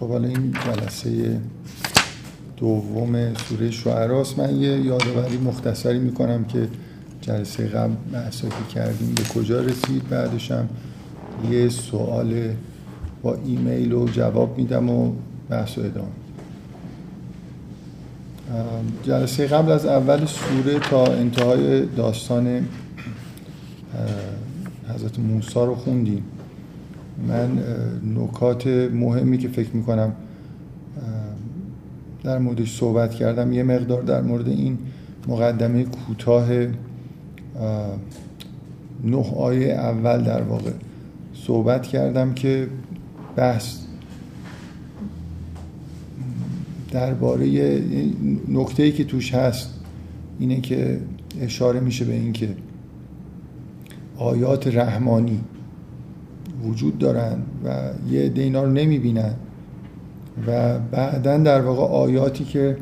خب حالا این جلسه دوم سوره شعراست من یه یادآوری مختصری می‌کنم که جلسه قبل بحثایی کردیم. به کجا رسید؟ بعدش یه سوال با ایمیل و جواب میدم و بحث و ادامه جلسه قبل از اول سوره تا انتهای داستان حضرت موسی رو خوندیم. من نکات مهمی که فکر می‌کنم در موردش صحبت کردم یه مقدار در مورد این مقدمه کوتاه نه آیه اول در واقع صحبت کردم که بحث درباره نکته ای که توش هست اینه که اشاره میشه به اینکه آیات رحمانی وجود دارن و یه دینا رو نمی‌بینن و بعدا در واقع آیاتی که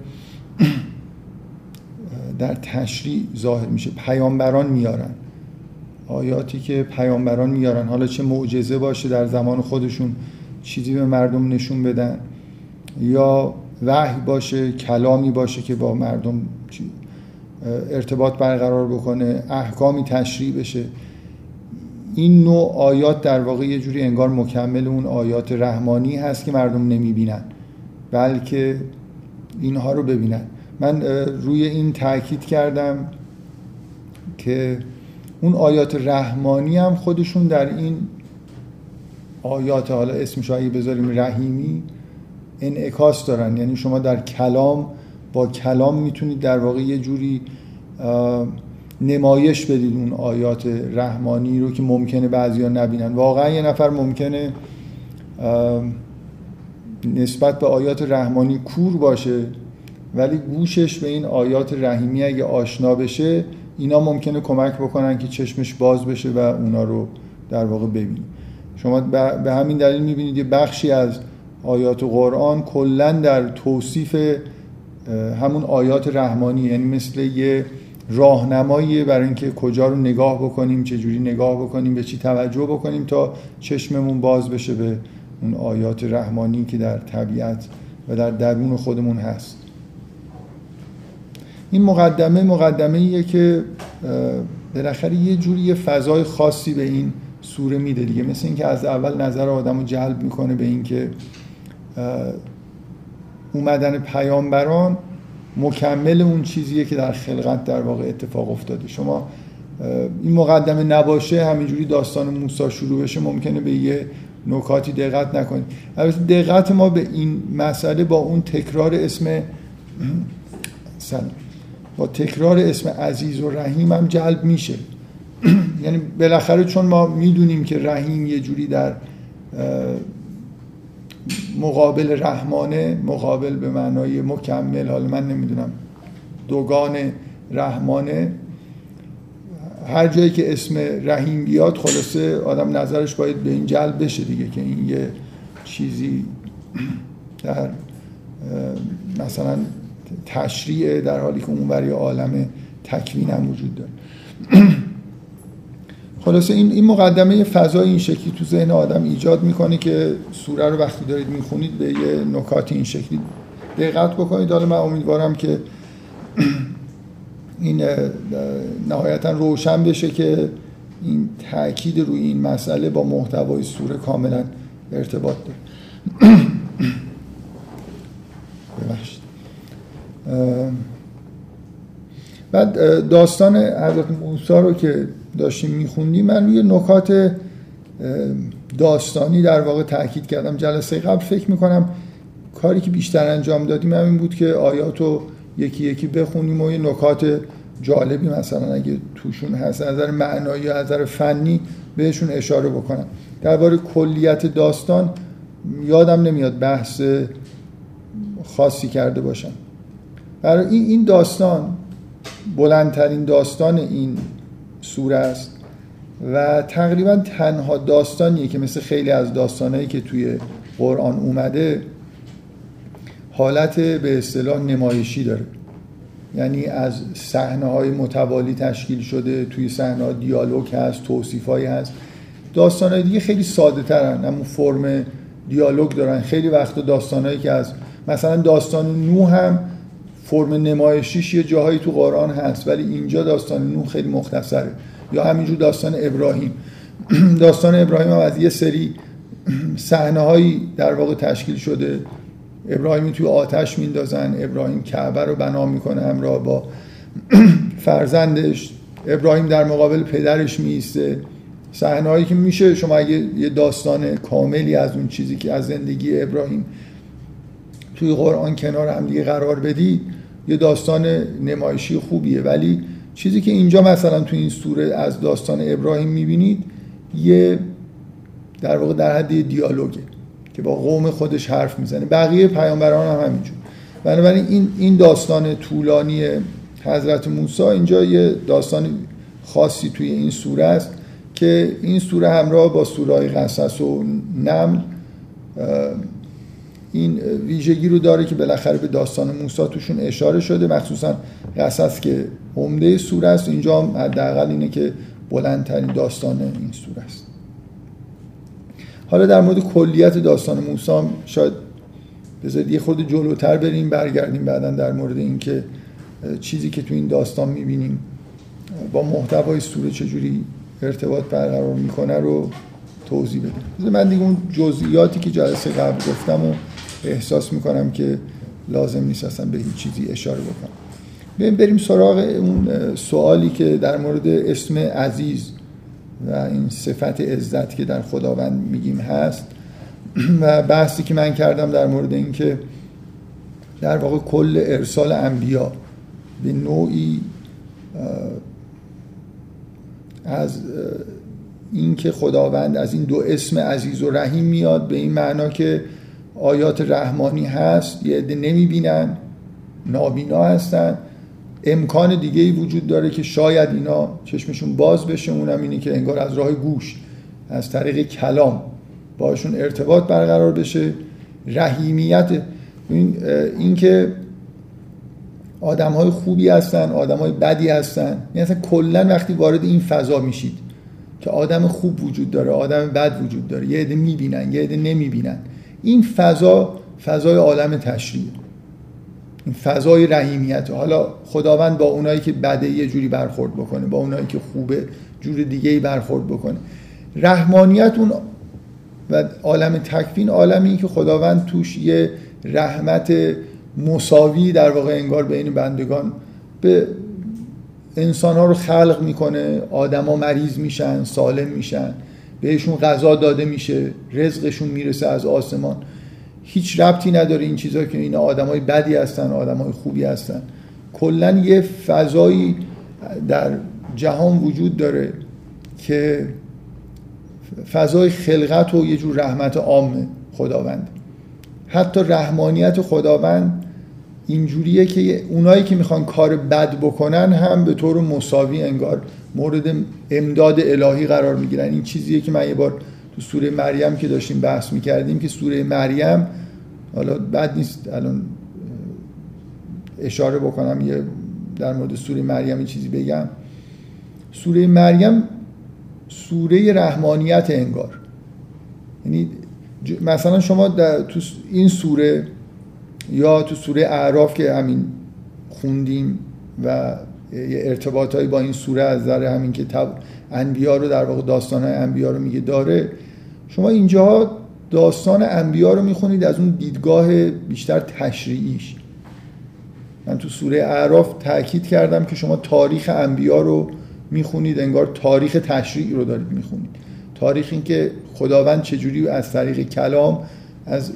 در تشریع ظاهر میشه پیامبران میارن. آیاتی که پیامبران میارن حالا چه معجزه باشه در زمان خودشون چیزی به مردم نشون بدن یا وحی باشه کلامی باشه که با مردم ارتباط برقرار بکنه احکامی تشریع بشه. این نوع آیات در واقع یه جوری انگار مکمل اون آیات رحمانی هست که مردم نمی‌بینن بلکه اینها رو ببینن. من روی این تاکید کردم که اون آیات رحمانی هم خودشون در این آیات حالا اسمش اگه بذاریم رحیمی انعکاس دارن. یعنی شما در کلام با کلام می‌تونید در واقع یه جوری نمایش بدید اون آیات رحمانی رو که ممکنه بعضیا نبینن. واقعا یه نفر ممکنه نسبت به آیات رحمانی کور باشه ولی گوشش به این آیات رحیمی اگه آشنا بشه اینا ممکنه کمک بکنن که چشمش باز بشه و اونا رو در واقع ببینه. شما به همین دلیل می‌بینید یه بخشی از آیات قرآن کلا در توصیف همون آیات رحمانی یعنی مثل یه راهنمایی برای اینکه کجا رو نگاه بکنیم چه جوری نگاه بکنیم به چی توجه بکنیم تا چشممون باز بشه به اون آیات رحمانی که در طبیعت و در درون خودمون هست. این مقدمه مقدمه ایه که بالاخره یه جوری یه فضای خاصی به این سوره میده دیگه. مثل اینکه از اول نظر آدم رو جلب می‌کنه به اینکه اومدن پیامبران مکمل اون چیزیه که در خلقت در واقع اتفاق افتاده. شما این مقدمه نباشه همینجوری داستان موسی شروع بشه ممکنه به یه نکاتی دقت نکنید. البته دقت ما به این مسئله با اون تکرار اسم با تکرار اسم عزیز و رحیم هم جلب میشه. یعنی بالاخره چون ما می‌دونیم که رحیم یه جوری در مقابل رحمانه مقابل به معنای مکمل حالا من نمی‌دونم. دوگان رحمانه. هر جایی که اسم رحیم بیاد خلاصه آدم نظرش باید به این جلب بشه دیگه که این یه چیزی در مثلا تشریع در حالی که اون برای عالم تکوین هم وجود داره. خلاصه این این مقدمه فضای این شکلی تو ذهن آدم ایجاد می‌کنه که سوره رو وقتی دارید می‌خونید به یه نکات این شکلی دقت بکنید. حالا من امیدوارم که این نهایتا روشن بشه که این تاکید روی این مسئله با محتوای سوره کاملا ارتباط داره. ببخشید. بعد داستان حضرت موسی رو که داشتیم میخوندیم. من روی نکات داستانی در واقع تاکید کردم. جلسه قبل فکر می‌کنم کاری که بیشتر انجام دادیم همین بود که آیات رو یکی یکی بخونیم و یه نکات جالبی مثلا اگه توشون هست از نظر معنایی از نظر فنی بهشون اشاره بکنم. درباره کلیت داستان یادم نمیاد بحث خاصی کرده باشم. برای این داستان بلندترین داستان این سوره است و تقریبا تنها داستانیه که مثل خیلی از داستانهایی که توی قرآن اومده حالت به اصطلاح نمایشی داره. یعنی از صحنه های متوالی تشکیل شده توی صحنه دیالوگ هست توصیف هست. داستانهای دیگه خیلی ساده ترن اما فرم دیالوگ دارن. خیلی وقت داستانهایی که از مثلا داستان نو هم فرم نمایشیش یه جاهایی تو قرآن هست ولی اینجا داستان نو خیلی مختصره. یا همینجور داستان ابراهیم. داستان ابراهیم هم از یه سری صحنه هایی در واقع تشکیل شده. ابراهیم توی آتش میندازن ابراهیم کعبه رو بنا می‌کنه همراه با فرزندش. ابراهیم در مقابل پدرش میسته صحنه هایی که میشه شما اگه یه داستان کاملی از اون چیزی که از زندگی ابراهیم توی قرآن کنار هم دیگه قرار بدی یه داستان نمایشی خوبیه. ولی چیزی که اینجا مثلا تو این سوره از داستان ابراهیم می‌بینید یه در واقع در حد دیالوگه که با قوم خودش حرف می‌زنه. بقیه پیامبران هم همینجور. بنابراین این این داستان طولانی حضرت موسی اینجا یه داستان خاصی توی این سوره است که این سوره همراه با سوره قصص و نمل این ویژگی رو داره که بالاخره به داستان موسی توشون اشاره شده. مخصوصا قصص که عمده سوره است. اینجا هم حداقل اینه که بلندترین داستان این سوره است. حالا در مورد کلیت داستان موسی شاید بذارید یه خود جلوتر بریم برگردیم بعدا در مورد اینکه چیزی که تو این داستان می‌بینیم با محتوای سوره چجوری ارتباط برقرار می‌کنه رو توضیح بدیم. من دیگه اون جزئیاتی که جلسه قبل گفتم و احساس می‌کنم که لازم نیست اصلا به هیچ چیزی اشاره بکنم. بریم بریم سراغ اون سوالی که در مورد اسم عزیز و این صفت عزت که در خداوند میگیم هست. و بحثی که من کردم در مورد اینکه در واقع کل ارسال انبیا به نوعی از اینکه خداوند از این دو اسم عزیز و رحیم میاد به این معنا که آیات رحمانی هست یه عده نمی‌بینن نابینا هستن. امکان دیگه ای وجود داره که شاید اینا چشمشون باز بشه. اونم اینه که انگار از راه گوش از طریق کلام باشون ارتباط برقرار بشه. رحیمیت این, این که آدم های خوبی هستن آدم های بدی هستن. یعنی اصلا کلا وقتی وارد این فضا میشید که آدم خوب وجود داره آدم بد وجود داره. یه عده می‌بینن یه عده نمی‌بینن. این فضا فضای عالم تشریع. این فضای رحیمیت. حالا خداوند با اونایی که بده یه جوری برخورد بکنه با اونایی که خوبه جور دیگه ای برخورد بکنه. رحمانیت اون و عالم تکوین عالمی که خداوند توش یه رحمت مساوی در واقع انگار بین بندگان به انسان ها رو خلق می‌کنه. آدما مریض میشن سالم میشن. بهشون غذا داده میشه رزقشون می‌رسه از آسمان. هیچ ربطی نداره این چیزا که اینا آدمای بدی هستن آدمای خوبی هستن. کلا یه فضایی در جهان وجود داره که فضای خلقت و یه جور رحمت عام خداوند. حتی رحمانیت خداوند اینجوریه که اونایی که می‌خوان کار بد بکنن هم به طور مساوی انگار مورد امداد الهی قرار می‌گیرن. این چیزیه که من یه بار تو سوره مریم که داشتیم بحث می‌کردیم که سوره مریم حالا بد نیست الان اشاره بکنم یه در مورد سوره مریم این چیزی بگم. سوره مریم سوره رحمانیت انگار. یعنی مثلا شما تو این سوره یا تو سوره اعراف که همین خوندیم و یه ارتباطایی با این سوره از نظر همین که انبیا رو در واقع داستان انبیا رو میگه داره. شما اینجا داستان انبیا رو می‌خونید از اون دیدگاه بیشتر تشریعیش. من تو سوره اعراف تاکید کردم که شما تاریخ انبیا رو می‌خونید انگار تاریخ تشریع رو دارید می‌خونید. تاریخ این که خداوند چجوری از طریق کلام از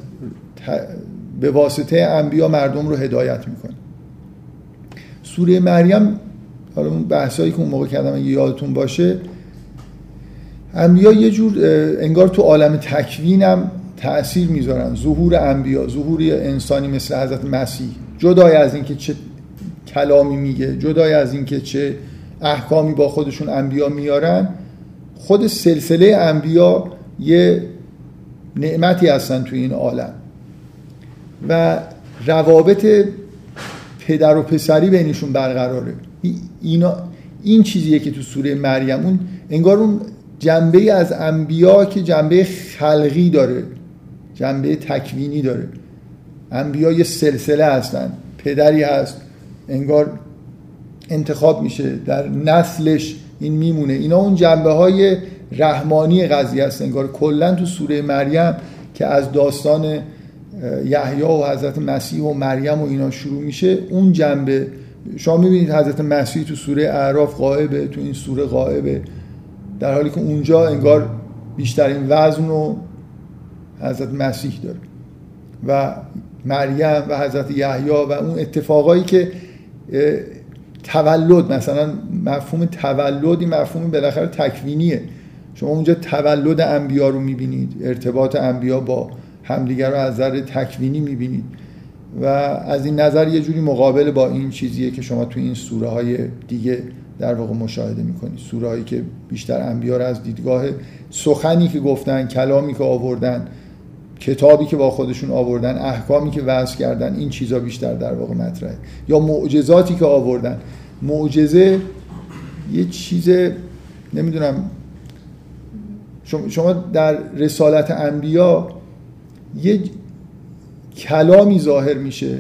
به واسطه انبیا مردم رو هدایت می‌کنه. سوره مریم حالا اون بحثایی که اون موقع کردم اگه یادتون باشه انبیا یه جور انگار تو عالم تکوینم تأثیر می‌ذارن. ظهور انبیا ظهور انسانی مثل حضرت مسیح. جدای از اینکه چه کلامی میگه جدای از اینکه چه احکامی با خودشون انبیا میارن خود سلسله انبیا یه نعمتی هستن تو این عالم. و روابط پدر و پسری بینشون برقراره. اینا این چیزیه که تو سوره مریم اون انگار اون جنبه از انبیا که جنبه خلقی داره جنبه تکوینی داره. انبیا یه سلسله هستن پدری هست انگار انتخاب میشه در نسلش این میمونه. اینا اون جنبه های رحمانی قضیه هست. انگار کلا تو سوره مریم که از داستان یحیی و حضرت مسیح و مریم و اینا شروع میشه اون جنبه شما می‌بینید حضرت مسیح تو سوره اعراف غائبه تو این سوره غائبه. در حالی که اونجا انگار بیشترین وزن و حضرت مسیح داره. و مریم و حضرت یحیی و اون اتفاقایی که تولد مثلا مفهوم تولدی مفهوم بالاخره تکوینیه. شما اونجا تولد انبیا رو می‌بینید ارتباط انبیا با همدیگر رو از نظر تکوینی می‌بینید. و از این نظر یه جوری مقابل با این چیزیه که شما تو این سوره های دیگه در واقع مشاهده می‌کنید سوره هایی که بیشتر انبیا از دیدگاه سخنی که گفتن کلامی که آوردن کتابی که با خودشون آوردن احکامی که وضع کردن این چیزا بیشتر در واقع مطرحه. یا معجزاتی که آوردن. معجزه یه چیز نمی‌دونم شما در رسالت انبیا یه کلامی ظاهر میشه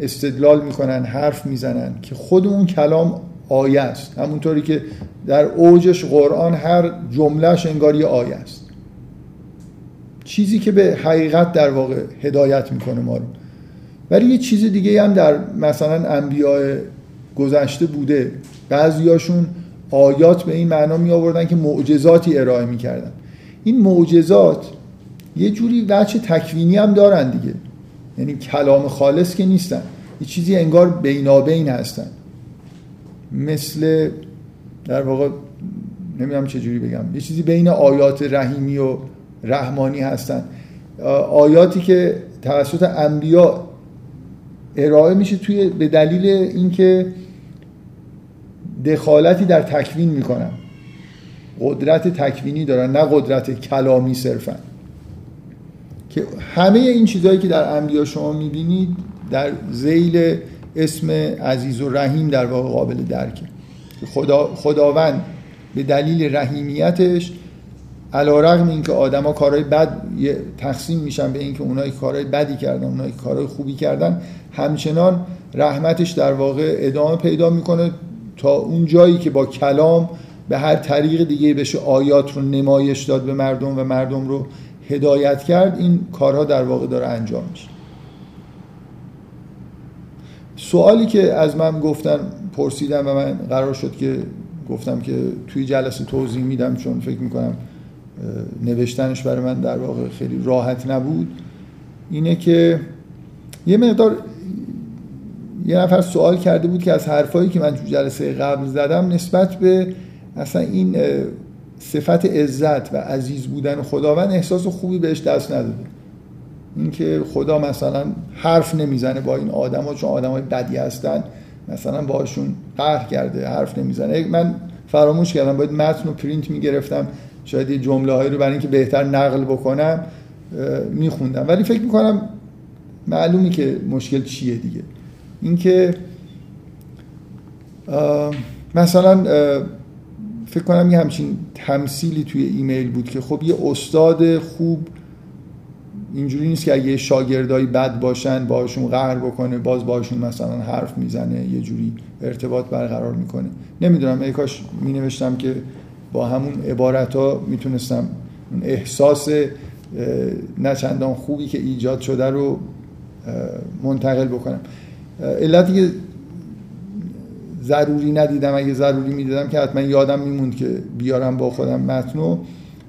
استدلال می‌کنن حرف می‌زنن که خود اون کلام آیه است. همونطوری که در اوجش قرآن هر جملهش انگار یه آیه است. چیزی که به حقیقت در واقع هدایت می‌کنه ما رو. ولی یه چیز دیگه هم در مثلا انبیاء گذشته بوده. بعضیاشون آیات به این معنا می آوردن که معجزاتی ارائه می‌کردن. این معجزات یه جوری بچه تکوینی هم دارن دیگه. یعنی کلام خالص که نیستن. یه چیزی انگار بینابین هستن. مثل در واقع نمی‌دونم چه جوری بگم. یه چیزی بین آیات رحیمی و رحمانی هستن. آیاتی که توسط انبیا ارائه میشه توی به دلیل اینکه دخالتی در تکوین می‌کنن. قدرت تکوینی دارن نه قدرت کلامی صرفا. که همه این چیزهایی که در انبیا شما می‌بینید در زیل اسم عزیز و رحیم در واقع قابل درکه. خدا خداوند به دلیل رحیمیتش علا رغم این که آدما کارهای بد تقسیم میشن به اینکه اونایی کارهای بدی کردن اونایی کارهای خوبی کردن همچنان رحمتش در واقع ادامه پیدا می‌کنه تا اون جایی که با کلام به هر طریق دیگه بشه آیات رو نمایش داد به مردم و مردم رو هدایت کرد این کارها در واقع داره انجام میشه. سوالی که از من گفتن پرسیدم و من قرار شد که گفتم که توی جلسه توضیح میدم چون فکر می‌کنم نوشتنش برای من در واقع خیلی راحت نبود اینه که یه مقدار یه نفر سوال کرده بود که از حرفایی که من تو جلسه قبل زدم نسبت به اصلا این صفت عزت و عزیز بودن خداوند احساس خوبی بهش دست نداده. اینکه خدا مثلا حرف نمی‌زنه با این آدما چون آدمای بدی هستن مثلا باشون قهر کرده حرف نمی‌زنه. من فراموش کردم باید متن رو پرینت می‌گرفتم. شاید یه جمله هایی رو برای اینکه بهتر نقل بکنم میخوندم. ولی فکر می‌کنم معلومی که مشکل چیه دیگه. اینکه مثلا فکر کنم یه همچین تمثیلی توی ایمیل بود که خب یه استاد خوب اینجوری نیست که اگه شاگردای بد باشن باشون قهر بکنه باز باشون مثلا حرف می‌زنه یه جوری ارتباط برقرار می‌کنه. نمی‌دونم ای کاش می نوشتم که با همون عبارت ها می‌تونستم اون احساس نچندان خوبی که ایجاد شده رو منتقل بکنم. علتی که ضروری ندیدم. اگه ضروری می‌دیدم که حتما یادم میموند که بیارم با خودم متنو.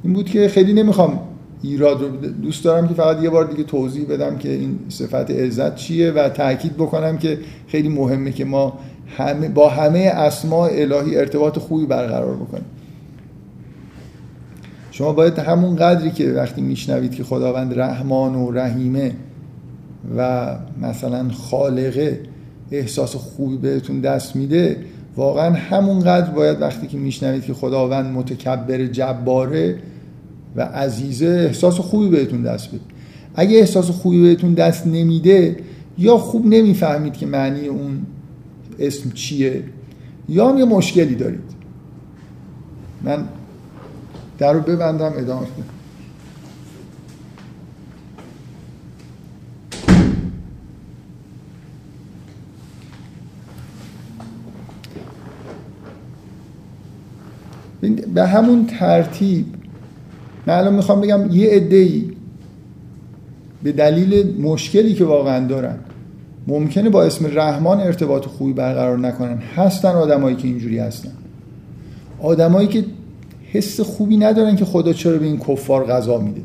این بود که خیلی نمی‌خوام ایراد رو دوست دارم که فقط یه بار دیگه توضیح بدم که این صفت عزت چیه و تاکید بکنم که خیلی مهمه که ما همه با همه اسماء الهی ارتباط خوبی برقرار بکنیم. شما باید همون قدری که وقتی میشنوید که خداوند رحمان و رحیمه و مثلا خالقه احساس خوبی بهتون دست میده واقعا همون قدر باید وقتی که میشنوید که خداوند متکبر جباره و عزیزه احساس خوبی بهتون دست بده. اگه احساس خوبی بهتون دست نمیده یا خوب نمی‌فهمید که معنی اون اسم چیه یا هم یه مشکلی دارید من در رو ببندم ادامه کنم به همون ترتیب. من الان می‌خوام بگم یه عده به دلیل مشکلی که واقعا دارن ممکنه با اسم رحمان ارتباط خوبی برقرار نکنن. هستن آدمایی که اینجوری هستن. آدمایی که حس خوبی ندارن که خدا چرا به این کفار غذا میده.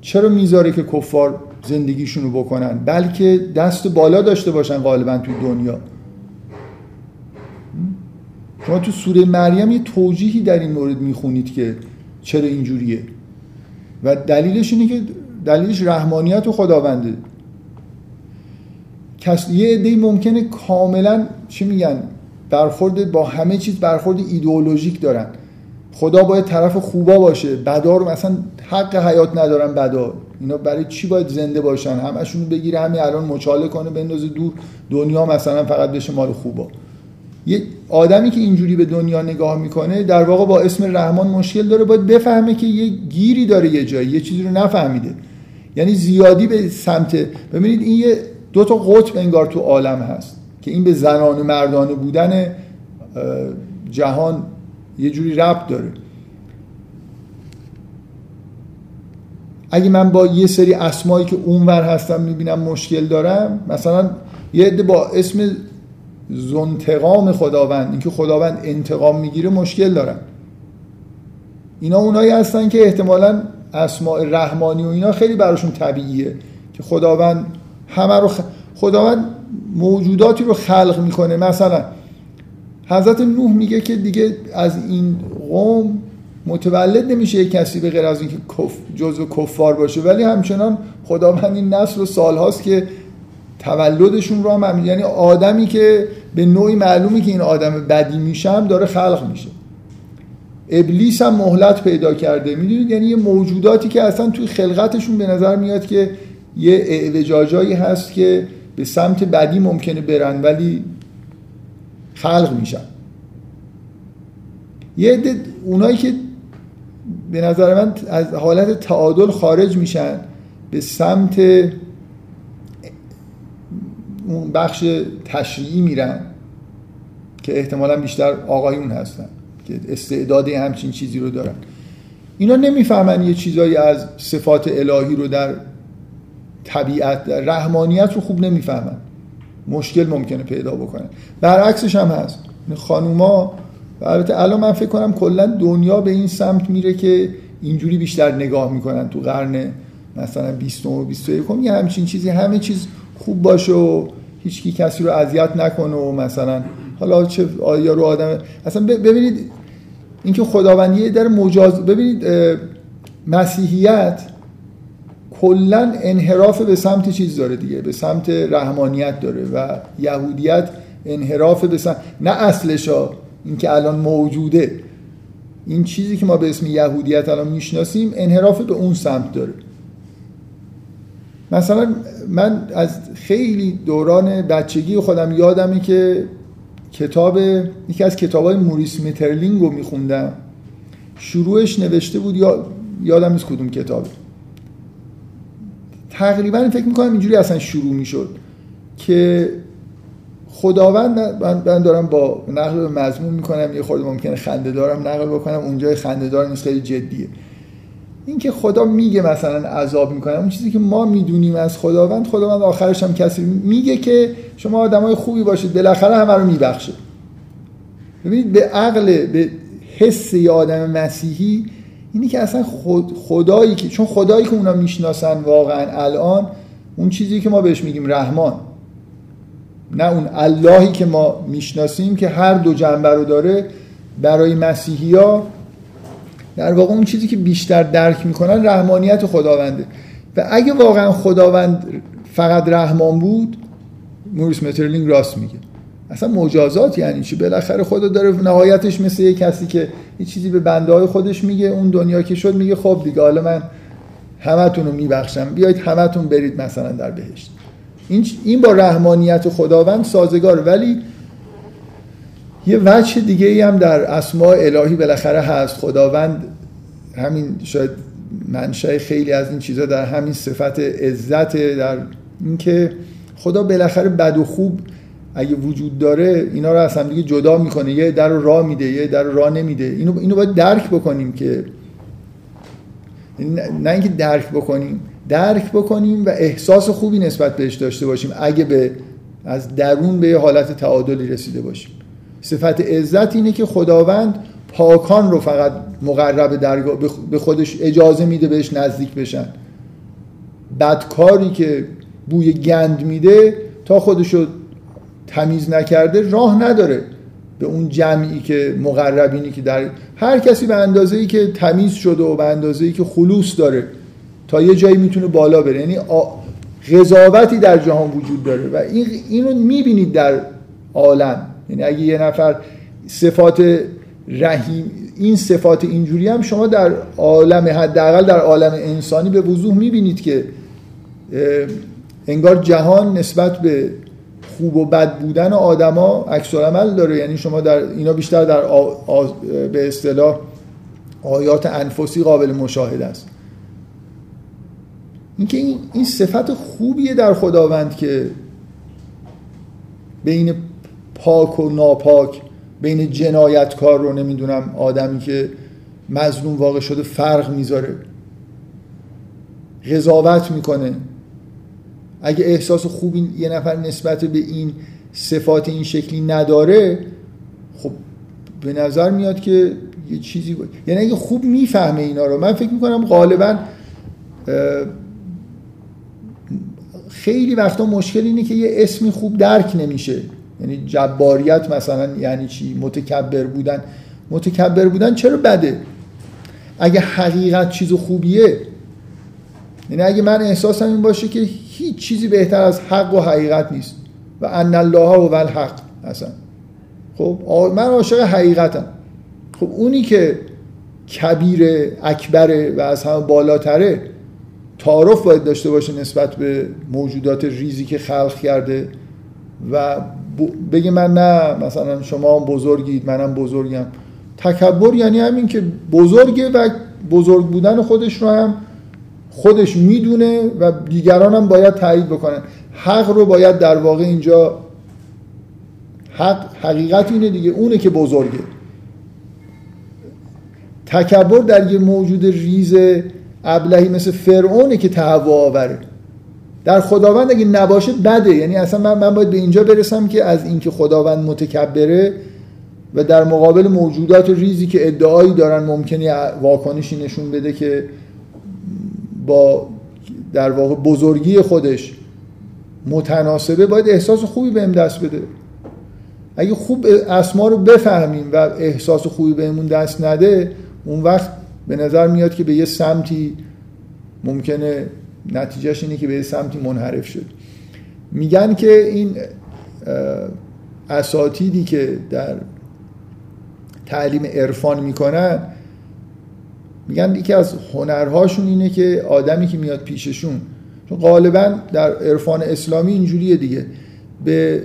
چرا می‌ذاره که کفار زندگیشونو بکنن؟ بلکه دست بالا داشته باشن غالبا تو دنیا. شما تو سوره مریم یه توجیهی در این مورد می‌خونید که چرا اینجوریه. و دلیلش اینه که دلیلش رحمانیت و خداونده. کس یه عده ممکنه کاملا چی میگن؟ برخورد با همه چیز برخورد ایدئولوژیک دارن. خدا باید طرف خوبا باشه. بدا رو مثلا حق حیات ندارن بدا اینا برای چی باید زنده باشن؟ همشون بگیره همین الان مچاله کنه بندازه دور. دنیا مثلا فقط بشه مال خوبا. یه آدمی که اینجوری به دنیا نگاه می‌کنه در واقع با اسم رحمان مشکل داره باید بفهمه که یه گیری داره یه جایی یه چیزی رو نفهمیده. یعنی زیادی به سمت ببینید این یه دو تا قطب انگار تو عالم هست که این به زنان و مردانه بودن جهان یه جوری ربط داره. اگه من با یه سری اسمایی که اونور هستم می‌بینم مشکل دارم مثلا یه عده با اسم زنتقام خداوند اینکه خداوند انتقام می‌گیره مشکل دارن. اینا اونایی هستن که احتمالا اسماء رحمانی و اینا خیلی براشون طبیعیه که خداوند همه رو خداوند موجوداتی رو خلق می‌کنه. مثلا حضرت نوح میگه که دیگه از این قوم متولد نمیشه یک کسی به غیر از اینکه کف جزو کفار باشه. ولی همچنان خداوند این نسل و سالهاست که تولدشون رو هم یعنی آدمی که به نوعی معلومی که این آدم بدی میشم داره خلق میشه. ابلیس هم مهلت پیدا کرده. می‌دونید؟ یعنی یه موجوداتی که اصلا توی خلقتشون به نظر میاد که یه اعوجاجایی هست که به سمت بدی ممکنه برن ولی خلق میشن. یه عده اونایی که به نظر من از حالت تعادل خارج میشن به سمت اون بخش تشریعی میرن که احتمالا بیشتر آقایون هستن که استعداد همچین چیزی رو دارن. اینا نمی‌فهمن یه چیزایی از صفات الهی رو در طبیعت در رحمانیت رو خوب نمی‌فهمن. مشکل ممکنه پیدا بکنن برعکسش هم هست. خانوما البته الان من فکر کنم کلا دنیا به این سمت میره که اینجوری بیشتر نگاه می‌کنن تو قرن مثلا 20 و 21 یه همچین چیزی همه چیز خوب باشه و هیچکی کسی رو اذیت نکنه و مثلا حالا چه آیا رو آدم اصلا ببینید اینکه خداوندی در مجاز ببینید مسیحیت کلا انحراف به سمت چیز داره دیگه به سمت رحمانیت داره و یهودیت انحراف به سمت نه اصلش ها اینکه الان موجوده. این چیزی که ما به اسم یهودیت الان می‌شناسیم انحراف به اون سمت داره. مثلا من از خیلی دوران بچگی خودم یادمه که کتاب یکی از کتاب های موریس مترلینگ رو میخوندم. شروعش نوشته بود یا یادم نیست کدوم کتابه تقریبا فکر می‌کنم اینجوری اصلا شروع می‌شد که خداوند من دارم با نقل مضمون می‌کنم یه خورده ممکنه خنده دارم نقل بکنم اونجا خنده دار نیست خیلی جدیه. اینکه خدا میگه مثلا عذاب می‌کنه. اون چیزی که ما می‌دونیم از خداوند خداوند آخرش هم کسی میگه که شما آدمای خوبی باشید. بالاخره همه رو میبخشه. ببینید به عقل به حس یه آدم مسیحی اینی که اصلا خود خدایی که چون خدایی که اونا می‌شناسن واقعا الان اون چیزی که ما بهش میگیم رحمان. نه اون اللهی که ما می‌شناسیم که هر دو جنبه رو داره برای مسیحی ها در واقع اون چیزی که بیشتر درک می‌کنن رحمانیت خداونده. و اگه واقعا خداوند فقط رحمان بود موریس مترلینگ راست میگه. اصلا مجازات یعنی چی؟ بالاخره خدا داره نهایتش مثل یه کسی که یه چیزی به بنده های خودش میگه اون دنیا که شد میگه خب دیگه حالا من همتون رو میبخشم. بیایید همتون برید مثلا در بهشت. این این با رحمانیت خداوند سازگار ولی یه وجه دیگه ای هم در اسماء الهی بالاخره هست. خداوند همین شاید منشأ خیلی از این چیزا در همین صفت عزت در اینکه خدا بالاخره بد و خوب اگه وجود داره اینا رو از دیگه جدا می‌کنه. یه در راه میده یه در راه نمیده. اینو اینو باید درک بکنیم که نه اینکه درک بکنیم درک بکنیم و احساس خوبی نسبت بهش داشته باشیم. اگه به از درون به حالت تعادلی رسیده باشیم. صفت عزت اینه که خداوند پاکان رو فقط مقرب درگاه به خودش اجازه میده بهش نزدیک بشن. بدکاری که بوی گند میده تا خودشو تمیز نکرده راه نداره به اون جمعی که مقربینی که در هر کسی به اندازه ای که تمیز شده و به اندازه ای که خلوص داره تا یه جایی می‌تونه بالا بره. یعنی قضاوتی در جهان وجود داره و این اینو می‌بینید در عالم. یعنی اگه یه نفر صفات رحیم این صفات اینجوری هم شما در عالم حداقل در عالم انسانی به وضوح می‌بینید که انگار جهان نسبت به خوب و بد بودن آدما عکس عمل داره. یعنی شما در اینا بیشتر در به اصطلاح آیات انفسی قابل مشاهده است. اینکه این این صفت خوبیه در خداوند که بین پاک و ناپاک بین جنایتکار رو نمی‌دونم آدمی که مظلوم واقع شده فرق می‌ذاره. قضاوت می‌کنه. اگه احساس خوبی یه نفر نسبت به این صفات این شکلی نداره خب به نظر میاد که یه چیزی بود یعنی اگه خوب می‌فهمه اینا رو من فکر می‌کنم غالبا خیلی وقتا مشکل اینه که یه اسمی خوب درک نمیشه. یعنی جباریت مثلا یعنی چی؟ متکبر بودن. متکبر بودن چرا بده؟ اگه حقیقت چیز خوبیه یعنی اگه من احساسم این باشه که هیچ چیزی بهتر از حق و حقیقت نیست. و ان الله و الحق اصلا. خب من عاشق حقیقتم. خب اونی که کبیر اکبره و از همه بالاتره تعارف باید داشته باشه نسبت به موجودات ریزی که خلق کرده و بگه من نه مثلا شما هم بزرگید منم بزرگم. تکبر یعنی همین که بزرگه و بزرگ بودن خودش رو هم خودش می‌دونه و دیگران هم باید تایید بکنن. حق رو باید در واقع اینجا حق حقیقت اینه دیگه اونه که بزرگه. تکبر در یه موجود ریز ابلهی مثل فرعونه که تهوع آوره. در خداوند اگه نباشه بده. یعنی اصلا من, من باید به اینجا برسم که از اینکه خداوند متکبره و در مقابل موجودات ریزی که ادعایی دارن ممکنی واکنشی نشون بده که با در واقع بزرگی خودش متناسبه باید احساس خوبی بهم دست بده. اگه خوب اسما رو بفهمیم و احساس خوبی بهمون دست نده اون وقت به نظر میاد که به یه سمتی ممکنه نتیجهش اینه که به سمتی منحرف شد. میگن که این اساتیدی که در تعلیم عرفان می‌کنن میگن یکی از هنرهاشون اینه که آدمی که میاد پیششون چون غالبا در عرفان اسلامی اینجوریه دیگه. به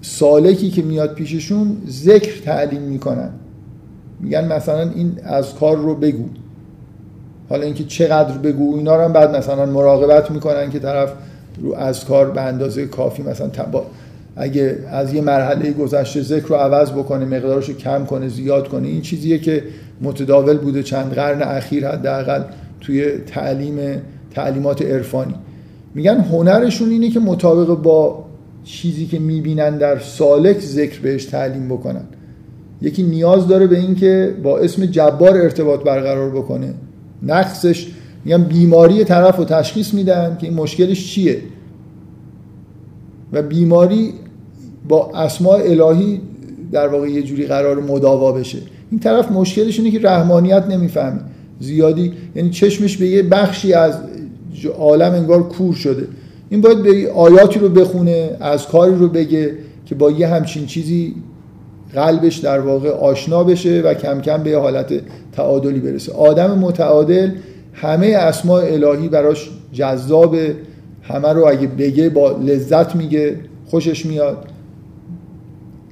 سالکی که میاد پیششون ذکر تعلیم می‌کنن. میگن مثلا این از کار رو بگو. حالا اینکه چقدر بگو اینا رو هم بعد مثلا مراقبت می‌کنن که طرف رو از کار به اندازه کافی مثلا تبا اگه از یه مرحله گذشته ذکر رو عوض بکنه مقدارش رو کم کنه زیاد کنه این چیزیه که متداول بوده چند قرن اخیر حداقل توی تعلیم تعلیمات عرفانی. میگن هنرشون اینه که مطابق با چیزی که می‌بینن در سالک ذکر بهش تعلیم بکنن. یکی نیاز داره به اینکه با اسم جبار ارتباط برقرار بکنه. نقصش میگن بیماری طرف رو تشخیص میدن که این مشکلش چیه. و بیماری با اسماء الهی در واقع یه جوری قرار مداوا بشه. این طرف مشکلش اینه که رحمانیت نمی‌فهمه. زیادی یعنی چشمش به یه بخشی از عالم انگار کور شده. این باید به آیاتی رو بخونه از کاری رو بگه که با یه همچین چیزی قلبش در واقع آشنا بشه و کم کم به حالت تعادلی برسه. آدم متعادل همه اسماء الهی براش جذاب همه رو اگه بگه با لذت میگه خوشش میاد.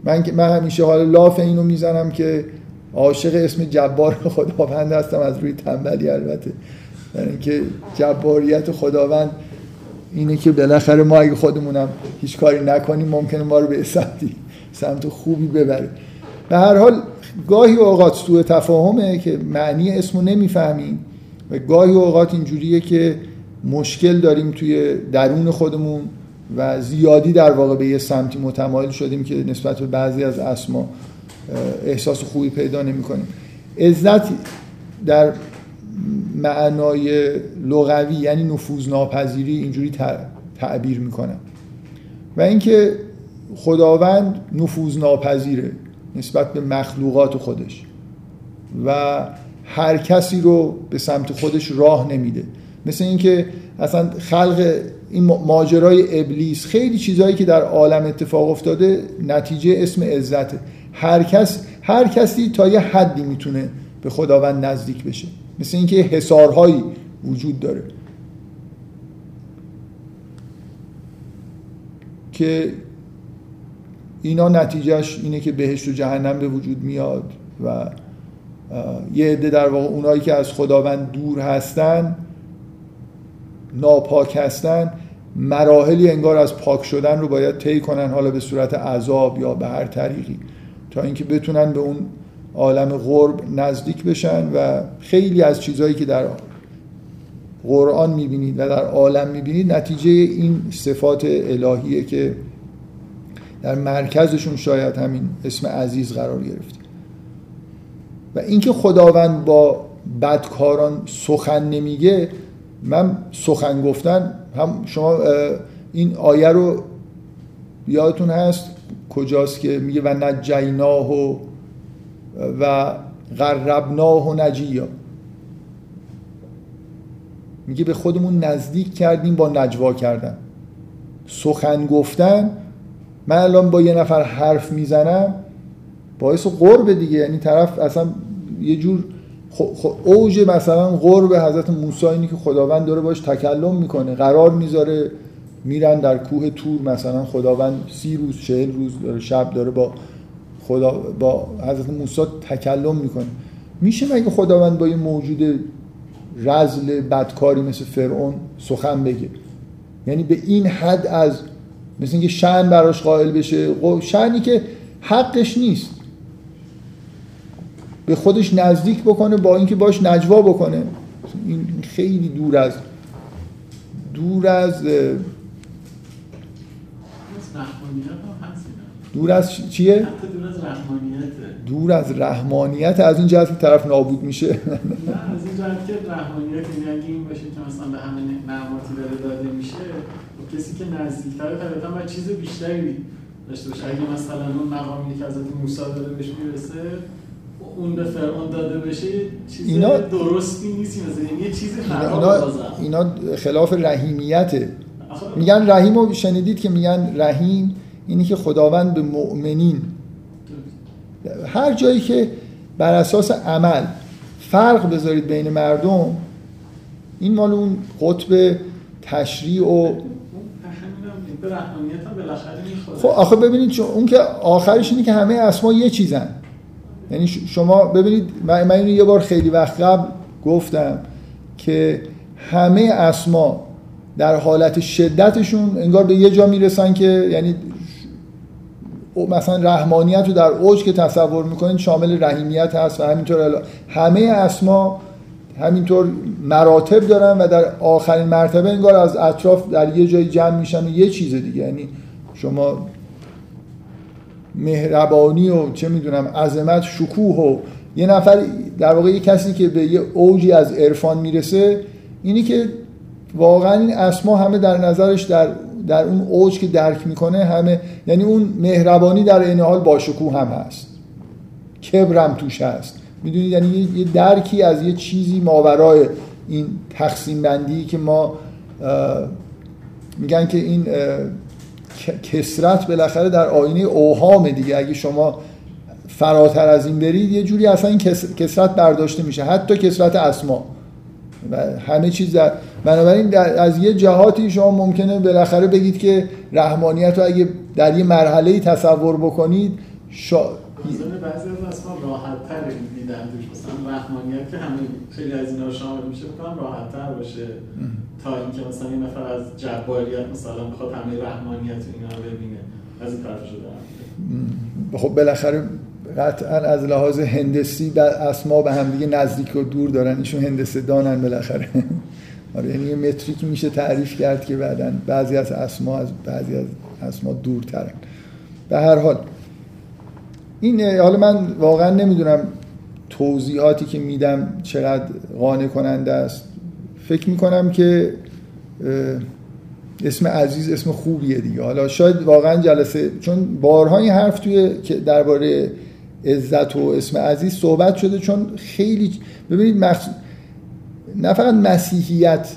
من من همیشه حال لاف اینو می‌زنم که عاشق اسم جبار خداوند هستم از روی تنبلی البته. برای اینکه جباریت خداوند اینه که بالاخره ما اگه خودمونم هیچ کاری نکنیم ممکنه ما رو به سمتی سمت خوبی ببره. به هر حال گاهی اوقات سوء تفاهمه که معنی اسمو نمی‌فهمیم و گاهی اوقات اینجوریه که مشکل داریم توی درون خودمون و زیادی در واقع به یه سمتی متمایل شدیم که نسبت به بعضی از اسما احساس خوبی پیدا نمی کنیم عزت در معنای لغوی یعنی نفوذ ناپذیری اینجوری تعبیر می‌کنم. و اینکه خداوند نفوذ ناپذیره نسبت به مخلوقات خودش و هر کسی رو به سمت خودش راه نمیده. مثل اینکه اصلا خلق این ماجرای ابلیس خیلی چیزهایی که در عالم اتفاق افتاده نتیجه اسم عزته. هر کس هر کسی تا یه حدی می‌تونه به خداوند نزدیک بشه. مثل اینکه حسارهایی وجود داره. که اینا نتیجهش اینه که بهشت و جهنم به وجود میاد و یه عده در واقع اونایی که از خداوند دور هستن ناپاک هستن مراحلی انگار از پاک شدن رو باید طی کنن حالا به صورت عذاب یا به هر طریقی تا اینکه بتونن به اون عالم غرب نزدیک بشن و خیلی از چیزهایی که در قرآن می‌بینید و در عالم می‌بینید نتیجه این صفات الهیه که در مرکزشون شاید همین اسم عزیز قرار گرفته و اینکه خداوند با بدکاران سخن نمیگه من سخن گفتن هم شما این آیه رو یادتون هست؟ کجاست که میگه و نجیناه و و غربناه و نجیا. میگه به خودمون نزدیک کردیم با نجوا کردن. سخن گفتن من الان با یه نفر حرف می‌زنم باعث قرب دیگه. یعنی طرف اصلا یه جور اوج مثلا قرب حضرت موسی اینی که خداوند داره باش تکلم می‌کنه قرار می‌ذاره میرن در کوه تور مثلا خداوند سی روز چهل روز داره شب داره با خدا با حضرت موسی تکلم می‌کنه. میشه مگه خداوند با یه موجود رزل بدکاری مثل فرعون سخن بگه؟ یعنی به این حد از مثل اینکه شن براش قائل بشه. شنی که حقش نیست. به خودش نزدیک بکنه با اینکه باش نجوا بکنه. این خیلی دور از دور از دور از چیه؟ دور از رحمانیت. از این جهت طرف نابود میشه. نه از این جهت که رحمانیت یعنی این باشه که مثلا به همه نعماتی داره داده میشه کسی که نزدیکتره طبیعتا باید چیز بیشتری داشته باشه. اگه مثلا اون مقامی که از موسی داره بهش می‌رسه اون به فرعون داده بشه چیز اینا درستی نیست. یعنی یه چیزی اینا, اینا خلاف رحیمیته. میگن رحیم رو شنیدید که میگن رحیم اینی که خداوند به مؤمنین. هر جایی که بر اساس عمل فرق بذارید بین مردم این مال اون قطب تشریع و خب آخه ببینید چون اون که آخرش اینه که همه اسما یه چیزن. یعنی شما ببینید من اینو یه بار خیلی وقت قبل گفتم که همه اسما در حالت شدتشون انگار به یه جا می‌رسن که یعنی مثلا رحمانیت رو در اوج که تصور می‌کنید شامل رحیمیت هست و همینطور همه اسما همینطور مراتب دارن و در آخرین مرتبه انگار از اطراف در یه جای جمع میشن و یه چیز دیگه. یعنی شما مهربانی و چه می‌دونم عظمت شکوه و یه نفر در واقع یه کسی که به یه اوجی از عرفان می‌رسه اینی که واقعا این اسما همه در نظرش در در اون اوج که درک می‌کنه همه یعنی اون مهربانی در این حال باشکوه هم هست. کبرم توش هست. می‌دونید یعنی یه درکی از یه چیزی ماورای این تقسیم بندی که ما میگن که این کسرت بالاخره در آینه اوهام دیگه. اگه شما فراتر از این برید یه جوری اصلا این کسرت برداشته میشه. حتی کسرت اسما. و همه چیز در بنابراین در از یه جهاتی شما ممکنه بالاخره بگید که رحمانیت رو اگه در یه مرحله تصور بکنید. بعضی از اسما راحت تر دیدن توش. مثلا رحمانیت که همین خیلی از اینا شامل میشه بکنم راحت تر باشه تا اینکه مثلا این نفر از جباریت مثلا بخواد همه رحمانیت اینا رو ببینه. از این طرف شده. خب بالاخره قطعا از لحاظ هندسی اسما به هم دیگه نزدیک و دور دارن. ایشون هندسه دانن بالاخره. آره یعنی یه متریک میشه تعریف کرد که بعدا بعضی از اسما از بعضی از اسما دورترن. به هر حال این حالا من واقعا نمی‌دونم توضیحاتی که میدم چقدر قانع کننده است. فکر می‌کنم که اسم عزیز اسم خوبیه دیگه. حالا شاید واقعا جلسه چون بارها این حرف توی درباره عزت و اسم عزیز صحبت شده چون خیلی ببینید مخص... نه فقط مسیحیت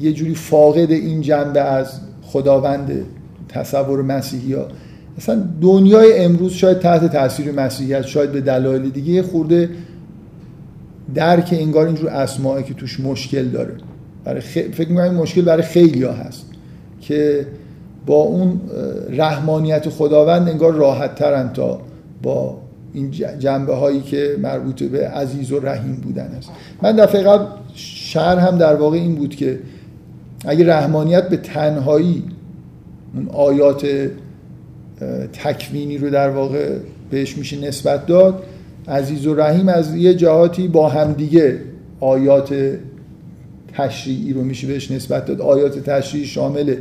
یه جوری فاقد این جنبه از خداوند تصور مسیحی ها. مثلا دنیای امروز شاید تحت تاثیر مسیحیت شاید به دلایل دیگه خورده درک انگار اینجور اسماعی که توش مشکل داره. برای خ... فکر می‌کنم این مشکل برای خیلی هست که با اون رحمانیت خداوند انگار راحت ترن تا با این جنبه هایی که مربوط به عزیز و رحیم بودن است من دفعه قبل شهر هم در واقع این بود که اگه رحمانیت به تنهایی اون آیات تکوینی رو در واقع بهش میشه نسبت داد. عزیز و رحیم از یه جهاتی با همدیگه آیات تشریعی رو میشه بهش نسبت داد. آیات تشریعی شامل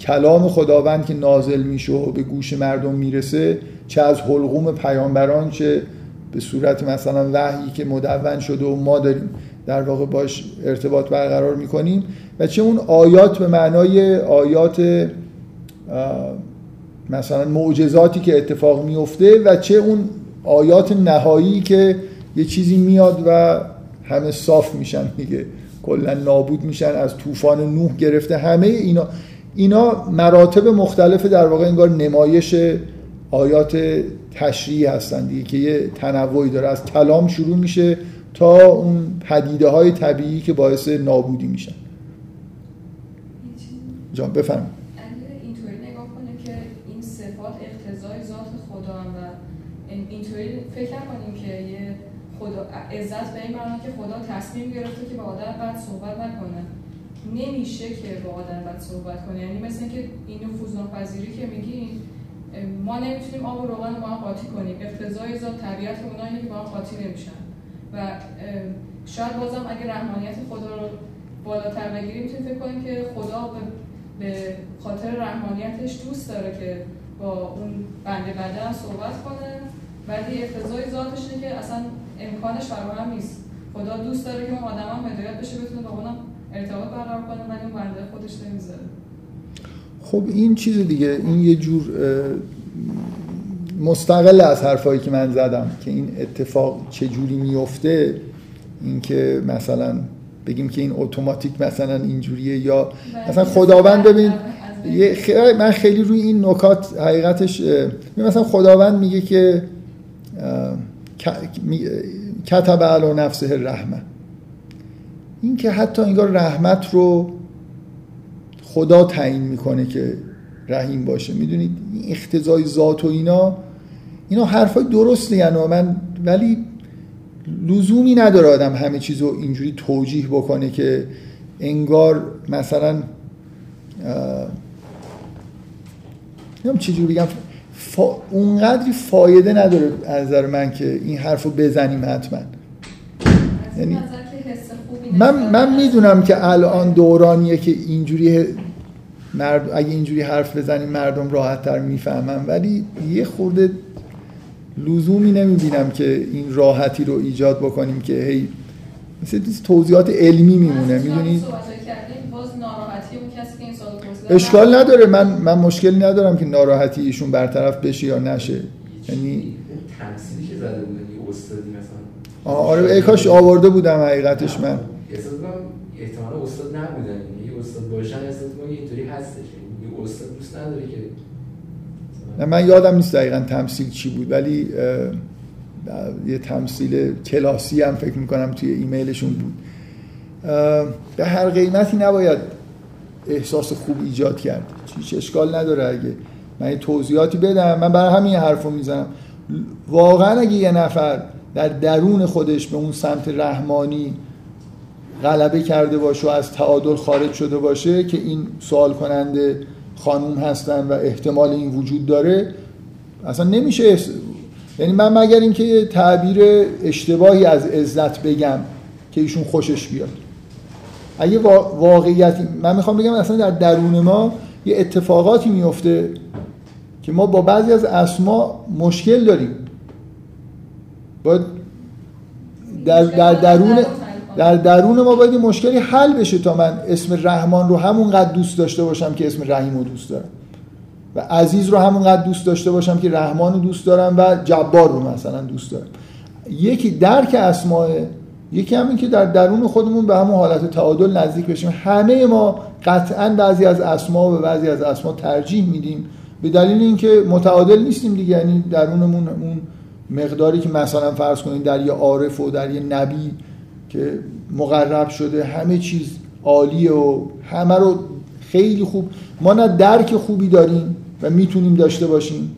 کلام خداوند که نازل میشه و به گوش مردم می‌رسه چه از حلقوم پیامبران چه به صورت مثلا وحیی که مدون شده و ما داریم در واقع باش ارتباط برقرار می‌کنیم و چه اون آیات به معنای آیات مثلا معجزاتی که اتفاق میفته و چه اون آیات نهایی که یه چیزی میاد و همه صاف میشن دیگه. کلا نابود میشن از طوفان نوح گرفته. همه اینا اینا مراتب مختلف در واقع انگار نمایش آیات تشریعی هستن دیگه که یه تنوعی داره. از کلام شروع میشه تا اون پدیده های طبیعی که باعث نابودی میشن. جان بفرم اینطوری نگاه کنه که این صفات اقتضای ذات خدا و اینطوری فکر کنیم که یه خدا عزت به این معنی که خدا تصمیم گرفته که با آدم بعد صحبت نکنه. نمیشه که با آدم بعد صحبت کنه. یعنی مثل که این نفوذ ناپذیری که میگین ما نمی‌تونیم آب و روغن با هم قاطی کنیم. اقتضای ذات طبیعت اونایی که با هم قاطی نمیشن. و شاید بازم اگه رحمانیت خدا رو بالاتر بگیریم می‌تونیم فکر کنیم که خدا به خاطر رحمانیتش دوست داره که با اون بنده بدن صحبت کنه. ولی اقتضای ذاتش که اصلا امکانش فراهم نیست. خدا دوست داره که اون آدم هم هدایت بشه بتونه با اونم ارتباط برقرار کنه ولی اون بنده خودش نمی‌ذاره. خب این چیز دیگه این یه جور مستقل از حرفایی که من زدم که این اتفاق چه جوری میفته اینکه مثلا بگیم که این اتوماتیک مثلا اینجوریه یا مثلا خداوند ببین من خیلی روی این نکات حقیقتش مثلا خداوند میگه که کتب علی نفسه الرحمه. این که حتی انگار رحمت رو خدا تعیین می‌کنه که رحیم باشه. می‌دونید؟ این اختزای ذات و اینا اینا حرفای درسته یعنی من ولی لزومی نداره آدم همه چیز رو اینجوری توجیه بکنه که انگار مثلا نمیم چجوری بگم. فا... اونقدری فایده نداره از نظر من که این حرف رو بزنیم حتما. یعنی من, من می‌دونم که الان دورانیه که اینجوری مرد... اگه اینجوری حرف بزنیم مردم راحت تر می‌فهمن ولی یه خورده لزومی نمی‌بینم که این راحتی رو ایجاد بکنیم که هی مثل توضیحات علمی میمونه. می‌دونید اشکال نداره. من من مشکلی ندارم که ناراحتی ایشون برطرف بشه یا نشه. یعنی تمثیلی که زده بودن استادی مثلا آره ای کاش آورده بودم حقیقتش من. استاد نبودن. یه استاد باشن اینطوری هستش. یه استاد دوست نداره که نه من یادم نیست دقیقا تمثیل چی بود ولی یه تمثیل کلاسی هم فکر می‌کنم توی ایمیلشون بود. به هر قیمتی نباید احساس خوب ایجاد کرد. هیچ اشکال نداره اگه من توضیحاتی بدم. من برای همین حرف رو می‌زنم. واقعا اگه یه نفر در درون خودش به اون سمت رحمانی غلبه کرده باشه و از تعادل خارج شده باشه که این سوال کننده خانوم هستن و احتمال این وجود داره اصلا نمیشه یعنی من مگر اینکه تعبیر اشتباهی از عزت بگم که ایشون خوشش بیاد. اگه واقعیت من می‌خوام بگم اصلا در درون ما یه اتفاقاتی میفته که ما با بعضی از اسما مشکل داریم. باید در, در درون در درون ما باید مشکلی حل بشه تا من اسم رحمان رو همونقدر دوست داشته باشم که اسم رحیم رو دوست دارم. و عزیز رو همونقدر دوست داشته باشم که رحمان رو دوست دارم و جبار رو مثلا دوست دارم. یکی درک اسماء یکی همین که در درون خودمون به همون حالت تعادل نزدیک بشیم. همه ما قطعا بعضی از اسما و بعضی از اسما ترجیح میدیم. به دلیل اینکه متعادل نیستیم دیگه یعنی درونمون اون مقداری که مثلا فرض کنید در یه عارف و در یه نبی که مقرب شده همه چیز عالیه و همه رو خیلی خوب. ما نه درک خوبی داریم و می‌تونیم داشته باشیم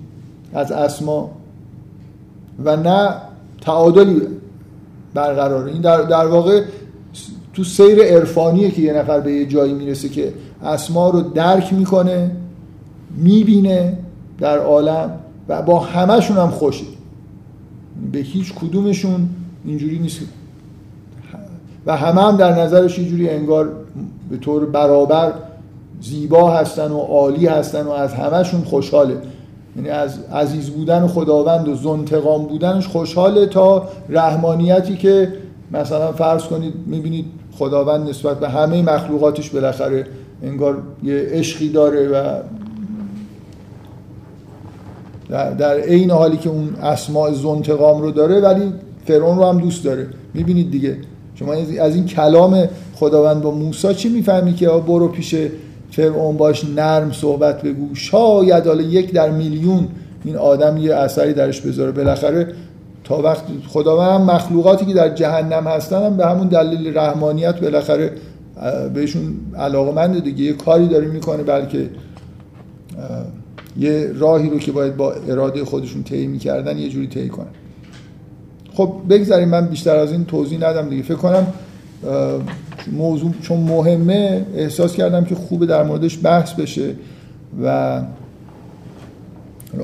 از اسما و نه تعادلی. برقراره. این در, در واقع تو سیر عرفانیه که یه نفر به یه جایی می‌رسه که اسما رو درک می‌کنه می‌بینه در عالم و با همهشون هم خوشه. به هیچ کدومشون اینجوری نیست. و همه هم در نظرش یه انگار به طور برابر زیبا هستن و عالی هستن و از همهشون خوشحاله. یعنی از عزیز بودن خداوند و زنتقام بودنش خوشحاله تا رحمانیتی که مثلا فرض کنید می‌بینید خداوند نسبت به همه مخلوقاتش بالاخره انگار یه عشقی داره و در عین حالی که اون اسماع زنتقام رو داره ولی فرعون رو هم دوست داره. می‌بینید دیگه. شما از این کلام خداوند با موسی چی می‌فهمی که برو پیش فرعون باش نرم صحبت بگو. شاید حالا یک در میلیون این آدم یه اثری درش بذاره. بالاخره تا وقت خداوند مخلوقاتی که در جهنم هستن هم به همون دلیل رحمانیت بالاخره بهشون علاقمند دیگه. یه کاری داره می‌کنه بلکه یه راهی رو که باید با اراده خودشون طی می‌کردن یه جوری طی کنن. خب بگذاریم من بیشتر از این توضیح ندم دیگه. فکر کنم موضوع چون مهمه احساس کردم که خوبه در موردش بحث بشه و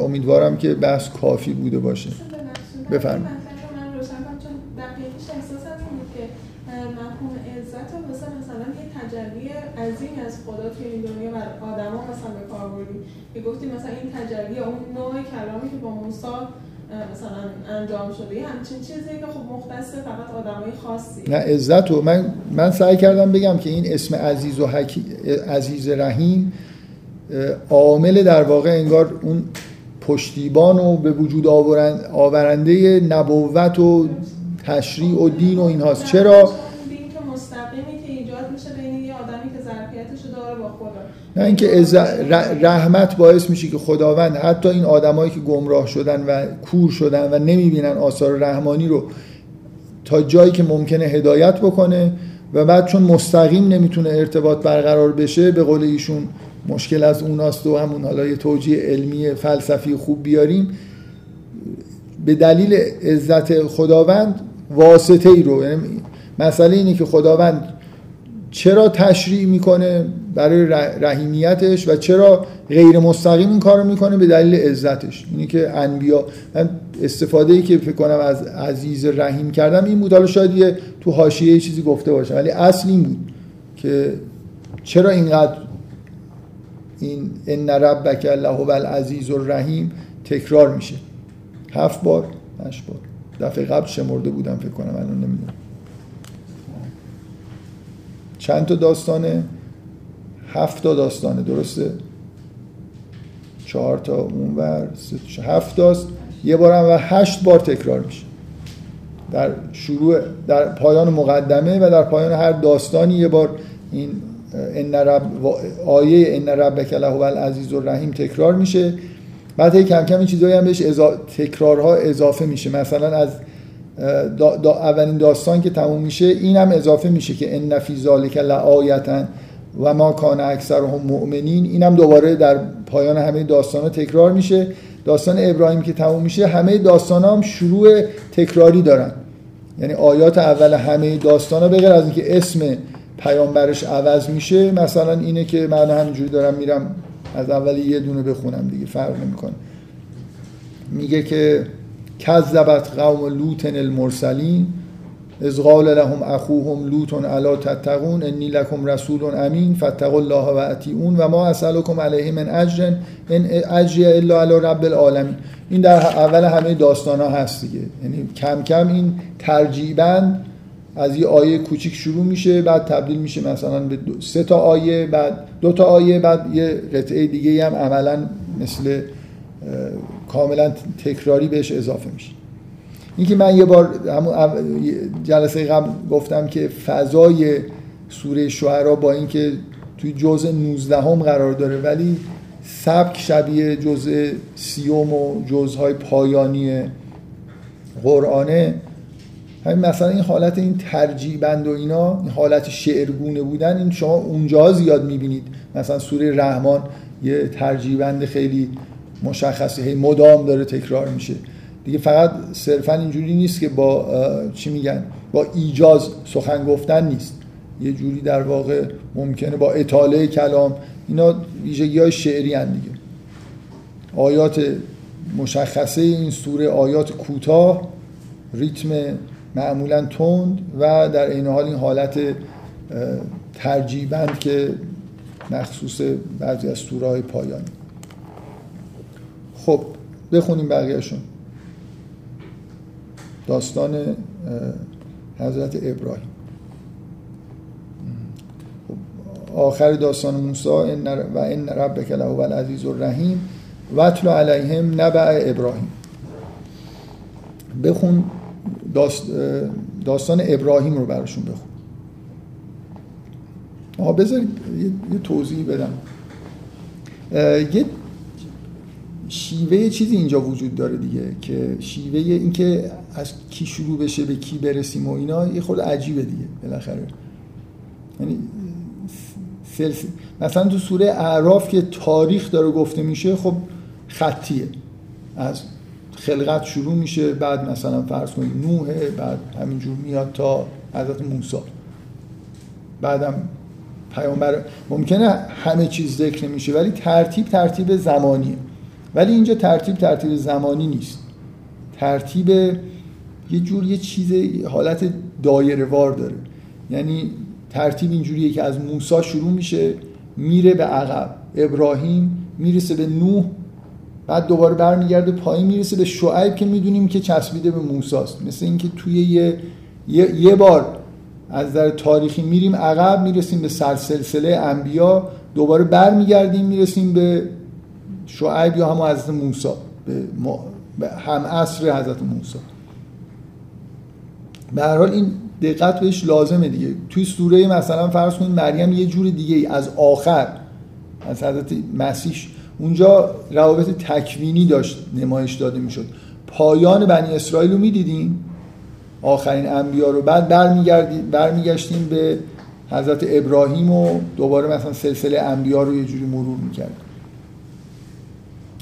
امیدوارم که بحث کافی بوده باشه. بفرمایید. عظیم از خدا توی این دنیا و آدما مثلا به کار بردی. که گفتی مثلا این تجلی اون نوع کلامی که با موسی مثلا انجام شده. همچین چیزی که خب مختص فقط آدمای خاصی. نه عزت و من من سعی کردم بگم که این اسم عزیز و حکی... عزیز رحیم عامل در واقع انگار اون پشتیبان و به وجود آورنده نبوت و تشریع و دین و این هاست چرا؟ نه اینکه رحمت باعث میشه که خداوند حتی این آدمایی که گمراه شدن و کور شدن و نمی‌بینن آثار رحمانی رو تا جایی که ممکنه هدایت بکنه و بعد چون مستقیم نمی‌تونه ارتباط برقرار بشه به قول ایشون مشکل از اوناست و همون حالا یه توجیه علمی فلسفی خوب بیاریم. به دلیل عزت خداوند واسطه ای رو یعنی مسئله اینه که خداوند چرا تشریع می‌کنه؟ برای رحیمیتش و چرا غیر مستقیم این کارو می‌کنه به دلیل عزتش. اینی که انبیا من استفاده ای که فکر کنم از عزیز رحیم کردم این بود. حالا شاید یه تو حاشیه چیزی گفته باشم ولی اصل این بود که چرا اینقدر این ان ربک الله و العزیز الرحیم تکرار میشه. هفت بار هشت بار. دفعه قبل شمرده بودم فکر کنم الان نمی‌دونم. چند تا داستانه؟ هفت تا داستانه درسته؟ چهار تا اونور هفت تاست یه بار هم و هشت بار تکرار میشه. در شروع در پایان مقدمه و در پایان هر داستانی یه بار این ان رب آیه ان ربک له و العزیز الرحیم تکرار میشه. بعد کم کم این چیزایی هم بهش تکرارها اضافه میشه. مثلا از دا دا اولین داستان که تموم میشه این هم اضافه میشه که ان فی ذالک لآیتا و ما کان اکثرهم مؤمنین اینم دوباره در پایان همه داستان تکرار میشه. داستان ابراهیم که تموم میشه همه داستان هم شروع تکراری دارن. یعنی آیات اول همه داستان ها بغیر از اینکه اسم پیامبرش عوض میشه مثلا اینه که من همینجوری دارم میرم از اول یه دونه بخونم دیگه فرق نمی‌کنه. میگه که کذبت قوم لوط المرسلین از قال لهم اخوهم لوط الا تتقون انی لکم رسول امین فاتقوا الله و اطیعون و ما اسالکم علیه من اجر ان اجری الا علی رب العالمین. این در اول همه داستان ها هست دیگه. یعنی کم کم این ترجیبند از یه آیه کوچیک شروع میشه بعد تبدیل میشه مثلا به سه تا آیه بعد دو تا آیه بعد یه قطعه دیگه هم عملا مثل کاملا تکراری بهش اضافه میشه. اینکه من یه بار همون جلسه قبل گفتم که فضای سوره شعرا با اینکه توی جزء 19 هم قرار داره ولی سبک شبیه جزء سیوم و جزهای پایانی قرآنه. همین مثلا این حالت این ترجیبند و اینا این حالت شعرگونه بودن این شما اونجا زیاد می‌بینید. مثلا سوره رحمان یه ترجیبند خیلی مشخصی هی مدام داره تکرار میشه. دیگه فقط صرفا اینجوری نیست که با چی میگن با ایجاز سخن گفتن نیست. یه جوری در واقع ممکنه با اطاله کلام اینا ویژگی های شعری هن دیگه. آیات مشخصه این سوره آیات کوتاه ریتم معمولا تند و در این حال این حالت ترجیبند که مخصوص بعضی از سوره های پایانی. خب بخونیم بقیهشون. داستان حضرت ابراهیم. آخر داستان موسی و ان ربک له و العزیز الرحیم وتل علیهم نبع ابراهیم. بخون داستان ابراهیم رو براشون بخون. آها بذارید یه توضیح بدم. یه شیوه چیزی اینجا وجود داره دیگه که شیوه اینکه از کی شروع بشه به کی برسیم و اینا یه خود عجیبه دیگه بالاخره. یعنی مثلا تو سوره اعراف که تاریخ داره گفته میشه خب خطیه. از خلقت شروع میشه بعد مثلا فرض کنید نوحه بعد همینجور میاد تا حضرت موسی. بعدم پیامبر ممکنه همه چیز ذکر نمیشه ولی ترتیب ترتیب زمانیه. ولی اینجا ترتیب ترتیب زمانی نیست. ترتیب یه جور یه چیز حالت دایره وار داره. یعنی ترتیب اینجوریه که از موسی شروع میشه میره به عقب ابراهیم می‌رسه به نوح بعد دوباره برمیگرده پایین می‌رسه به شعیب که می‌دونیم که چسبیده به موساست. مثل اینکه توی یه یه, بار از در تاریخی میریم عقب می‌رسیم به سلسله انبیا دوباره برمیگردیم می‌رسیم به شعیب یا هم حضرت موسی به هم عصر حضرت موسی. به هر حال این دقت بهش لازمه دیگه. توی سوره مثلا فرض کنید مریم یه جور دیگه از آخر از حضرت مسیح. اونجا روابط تکوینی داشت نمایش داده می‌شد. پایان بنی اسرائیل رو می‌دیدیم. آخرین انبیا رو. بعد برمیگشتیم به حضرت ابراهیم و دوباره مثلا سلسله انبیا رو یه جوری مرور می‌کردیم.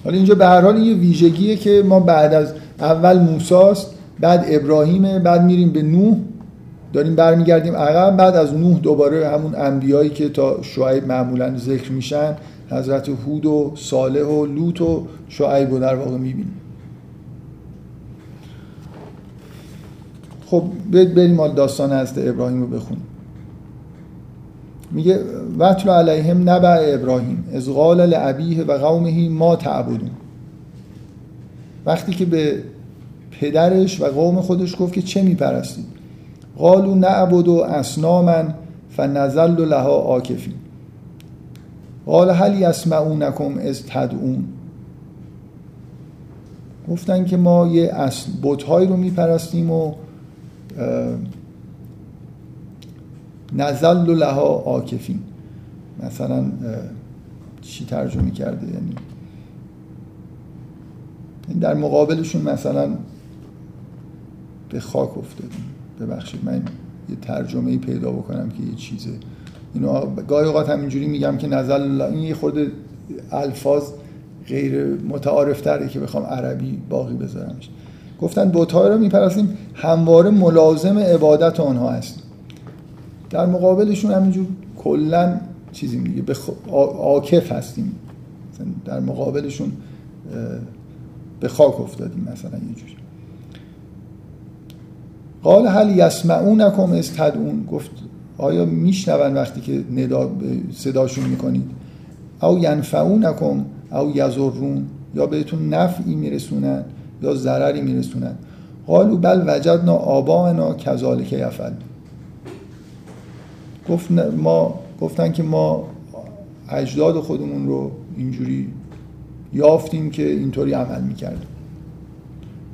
حالا اینجا به هر حال یه ویژگیه که ما بعد از اول موساست بعد ابراهیم بعد میریم به نوح. داریم برمیگردیم عقب بعد از نوح دوباره همون انبیایی که تا شعیب معمولا ذکر میشن حضرت هود و صالح و لوط و شعیب رو در واقع می‌بینیم. خب بریم مال داستان حضرت ابراهیم رو بخونیم. میگه وطل علیهم نبع ابراهیم از قال لعبیه و قومه ما تعبدون. وقتی که به پدرش و قوم خودش گفت که چه میپرستید؟ قالو نعبد و اسناما فنزل لها آکفین قال هل یسمعونکم از تدعون؟ گفتن که ما یه بتهایی رو میپرستیم و نزل لها آکفین مثلا چی ترجمه کرده؟ یعنی در مقابلشون مثلا به خاک افتادیم. ببخشید من یه ترجمه ای پیدا بکنم که یه چیزه. اینو گاهی اوقات همینجوری میگم که نزل این یه خورده الفاظ غیر متعارف تره که بخوام عربی باقی بذارمش. گفتن بت‌ها رو میپرستیم همواره ملازم عبادت آنها هستیم. در مقابلشون همینجور کلا چیزی میگه بخ... عاکف هستیم. در مقابلشون به خاک افتادیم مثلا یه جوری قال هل یسمعونکم از تدعون. گفت آیا میشنون وقتی که ندا صداشون می‌کنید؟ او ینفعونکم او یضرون. یا بهتون نفعی میرسونن یا ضرری میرسونن. قالوا بل وجدنا آباءنا کذالک یفعل. گفت ما گفتن که ما اجداد خودمون رو اینجوری یافتیم که اینطوری عمل می‌کردیم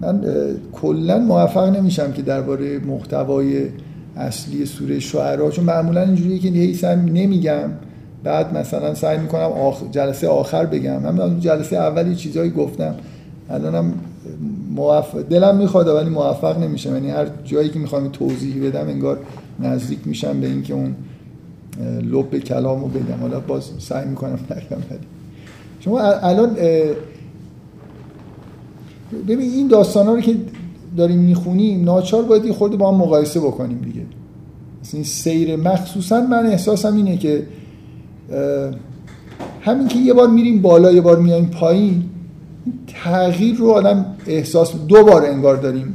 من کلا موفق نمیشم که درباره محتوای اصلی سوره شعرا چون معمولا اینجوریه که هی سعی نمیگم بعد مثلا سعی می‌کنم آخ... جلسه آخر بگم. من از جلسه اول یه چیزایی گفتم. الانم موفق دلم می‌خواد ولی موفق نمیشم. یعنی هر جایی که می‌خوام توضیح بدم انگار نزدیک میشم به اینکه اون لب کلامو بگم. حالا باز سعی می‌کنم نگم ولی شما الان ببین این داستان ها رو که داریم می‌خونیم ناچار باید یه خورده با هم مقایسه بکنیم دیگه. مثلا این سیر مخصوصا من احساسم اینه که همین که یه بار میریم بالا یه بار میایم پایین تغییر رو آدم احساس دو بار انگار داریم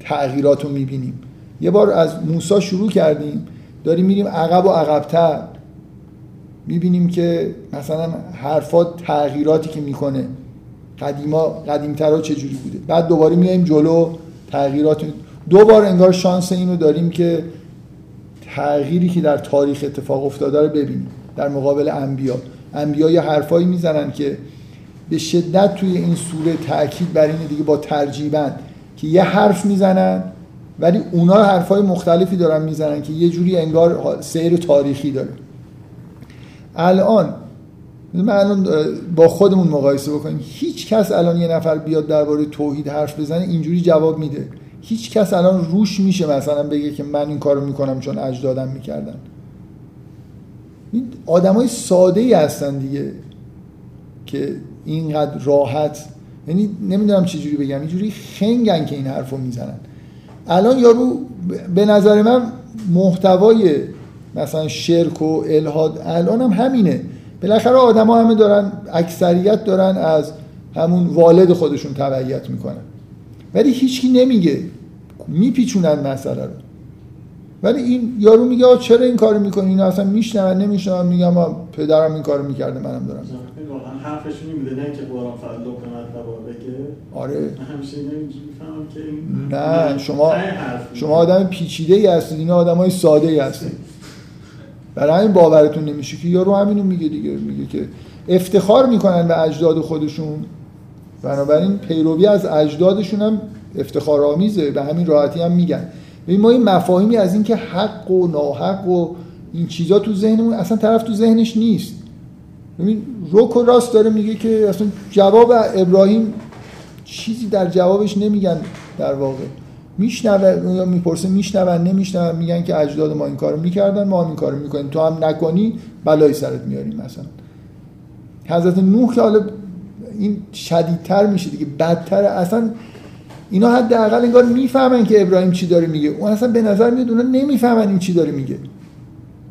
تغییرات رو می‌بینیم. یه بار از موسا شروع کردیم. داریم میریم عقب و عقبتر. می‌بینیم که مثلا حرفات تغییراتی که می‌کنه. قدیما قدیمترها چجوری بوده. بعد دوباره میایم جلو تغییرات دو بار انگار شانس اینو داریم که تغییری که در تاریخ اتفاق افتاده رو ببینیم. در مقابل انبیا. انبیا یه حرفایی می‌زنن که به شدت توی این سوره تاکید بر اینه دیگه با ترجیبن که یه حرف می‌زنن ولی اونا حرفای مختلفی دارن می‌زنن که یه جوری انگار سیر تاریخی داره. الان من الان با خودمون مقایسه بکنیم. هیچ کس الان یه نفر بیاد درباره توحید حرف بزنه اینجوری جواب میده. هیچ کس الان روش میشه مثلا بگه که من این کارو می‌کنم چون اجدادم می‌کردن. این آدمای ساده ای هستن دیگه که اینقدر راحت. یعنی نمی‌دونم چجوری بگم. اینجوری خنگن که این حرفو می‌زنن. الان یارو به نظر من محتوای مثلا شرک و الهاد الان هم همینه. بالاخره آدما همه دارن اکثریت دارن از همون والد خودشون تبعیت می‌کنن. ولی هیچکی نمیگه میپیچونن مسئله رو. ولی این یارو میگه چرا این کارو می‌کنی؟ اینا اصلا میشنون نمیشنون میگم پدرم این کارو می‌کرده منم دارم. واقعا حرفشون این بوده نه که قرآن فقط مطلب بگه. آره. همیشه که این نه شما شما آدم پیچیده ای هستید اینا آدمای ساده ای هستید. برای همین باورتون نمیشه که یارو همینو میگه دیگه میگه که افتخار می‌کنن به اجداد خودشون. بنابراین پیروی از اجدادشون هم افتخار آمیزه به همین راحتی هم میگن. ما این مفاهیمی از اینکه حق و ناحق و این چیزا تو ذهنمون اصلا طرف تو ذهنش نیست. ببین روک و راست داره میگه که اصلا جواب ابراهیم چیزی در جوابش نمیگن در واقع. میشنوه یا می‌پرسه میشنون نمیشنون میگن که اجداد ما این کارو می‌کردن ما هم این کارو می‌کنیم. تو هم نکنی بلای سرت میاریم مثلا. حضرت نوح که حالا این شدیدتر میشه دیگه بدتر اصلا اینا حداقل انگار می‌فهمن که ابراهیم چی داره میگه. اون اصلا به نظر میاد اونا نمی‌فهمن این چی داره میگه.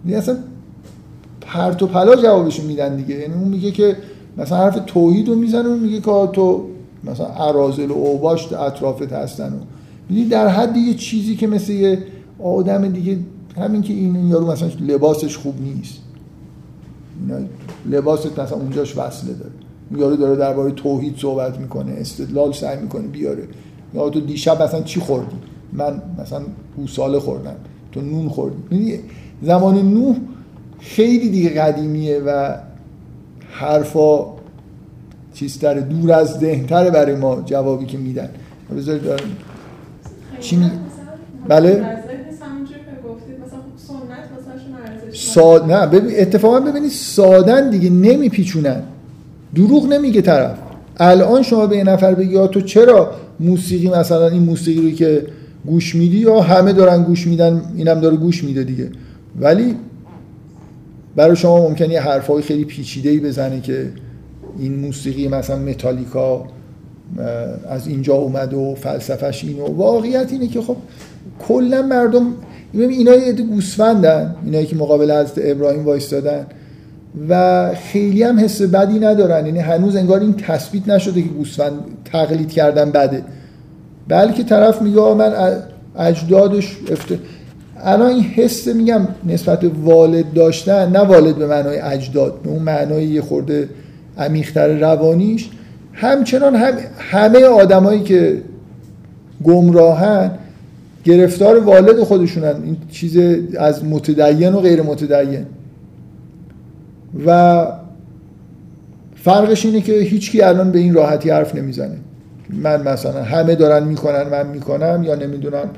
اصلا پرت و پلا جوابشون میدن دیگه. یعنی اون میگه که مثلا حرف توحید رو می‌زنه و میگه که تو مثلا عرازل و اوباش اطرافت هستن و یعنی در حد یه چیزی که مثل یه آدم دیگه همین که این یارو مثلا لباسش خوب نیست. لباست مثلا اونجاش وصله داره. یارو داره درباره توحید صحبت می‌کنه استدلال سعی می‌کنه بیاره. یا تو دیشب مثلا چی خوردی؟ من مثلا گوساله خوردم تو نون خوردی. یعنی زمان نوح خیلی دیگه قدیمیه و حرفا چیزتر دور از ذهنتره برای ما جوابی که میدن. بذارید دارم چی می- بله؟ خب ساد نه ببین اتفاقا ببینید سادن دیگه نمیپیچونن. دروغ نمیگه طرف. الان شما به یه نفر بگی آ تو چرا موسیقی مثلا این موسیقی رو که گوش میدی؟ یا همه دارن گوش میدن اینم داره گوش میده دیگه. ولی برای شما ممکنه یه حرفای خیلی پیچیده‌ای بزنه که این موسیقی مثلا متالیکا از اینجا اومد و فلسفهش اینو واقعیت اینه که خب کلا مردم اینا یه گوسفندن اینایی که مقابل حضرت ابراهیم وایستادن و خیلی هم حس بدی ندارن. یعنی هنوز انگار این تثبیت نشده که گوسفند تقلید کردن بده. بلکه طرف میگه من اجدادش افت... الان این حس میگم نسبت والد داشتن نه والد به معنای اجداد به اون معنای یه خورده عمیق‌تر روانیش. همچنان هم همه آدمایی که گمراهن گرفتار والد خودشونن. این چیز از متدین و غیر متدین. و فرقش اینه که هیچکی الان به این راحتی حرف نمی‌زنه. من مثلا همه دارن می‌کنن من می‌کنم یا نمی‌دونم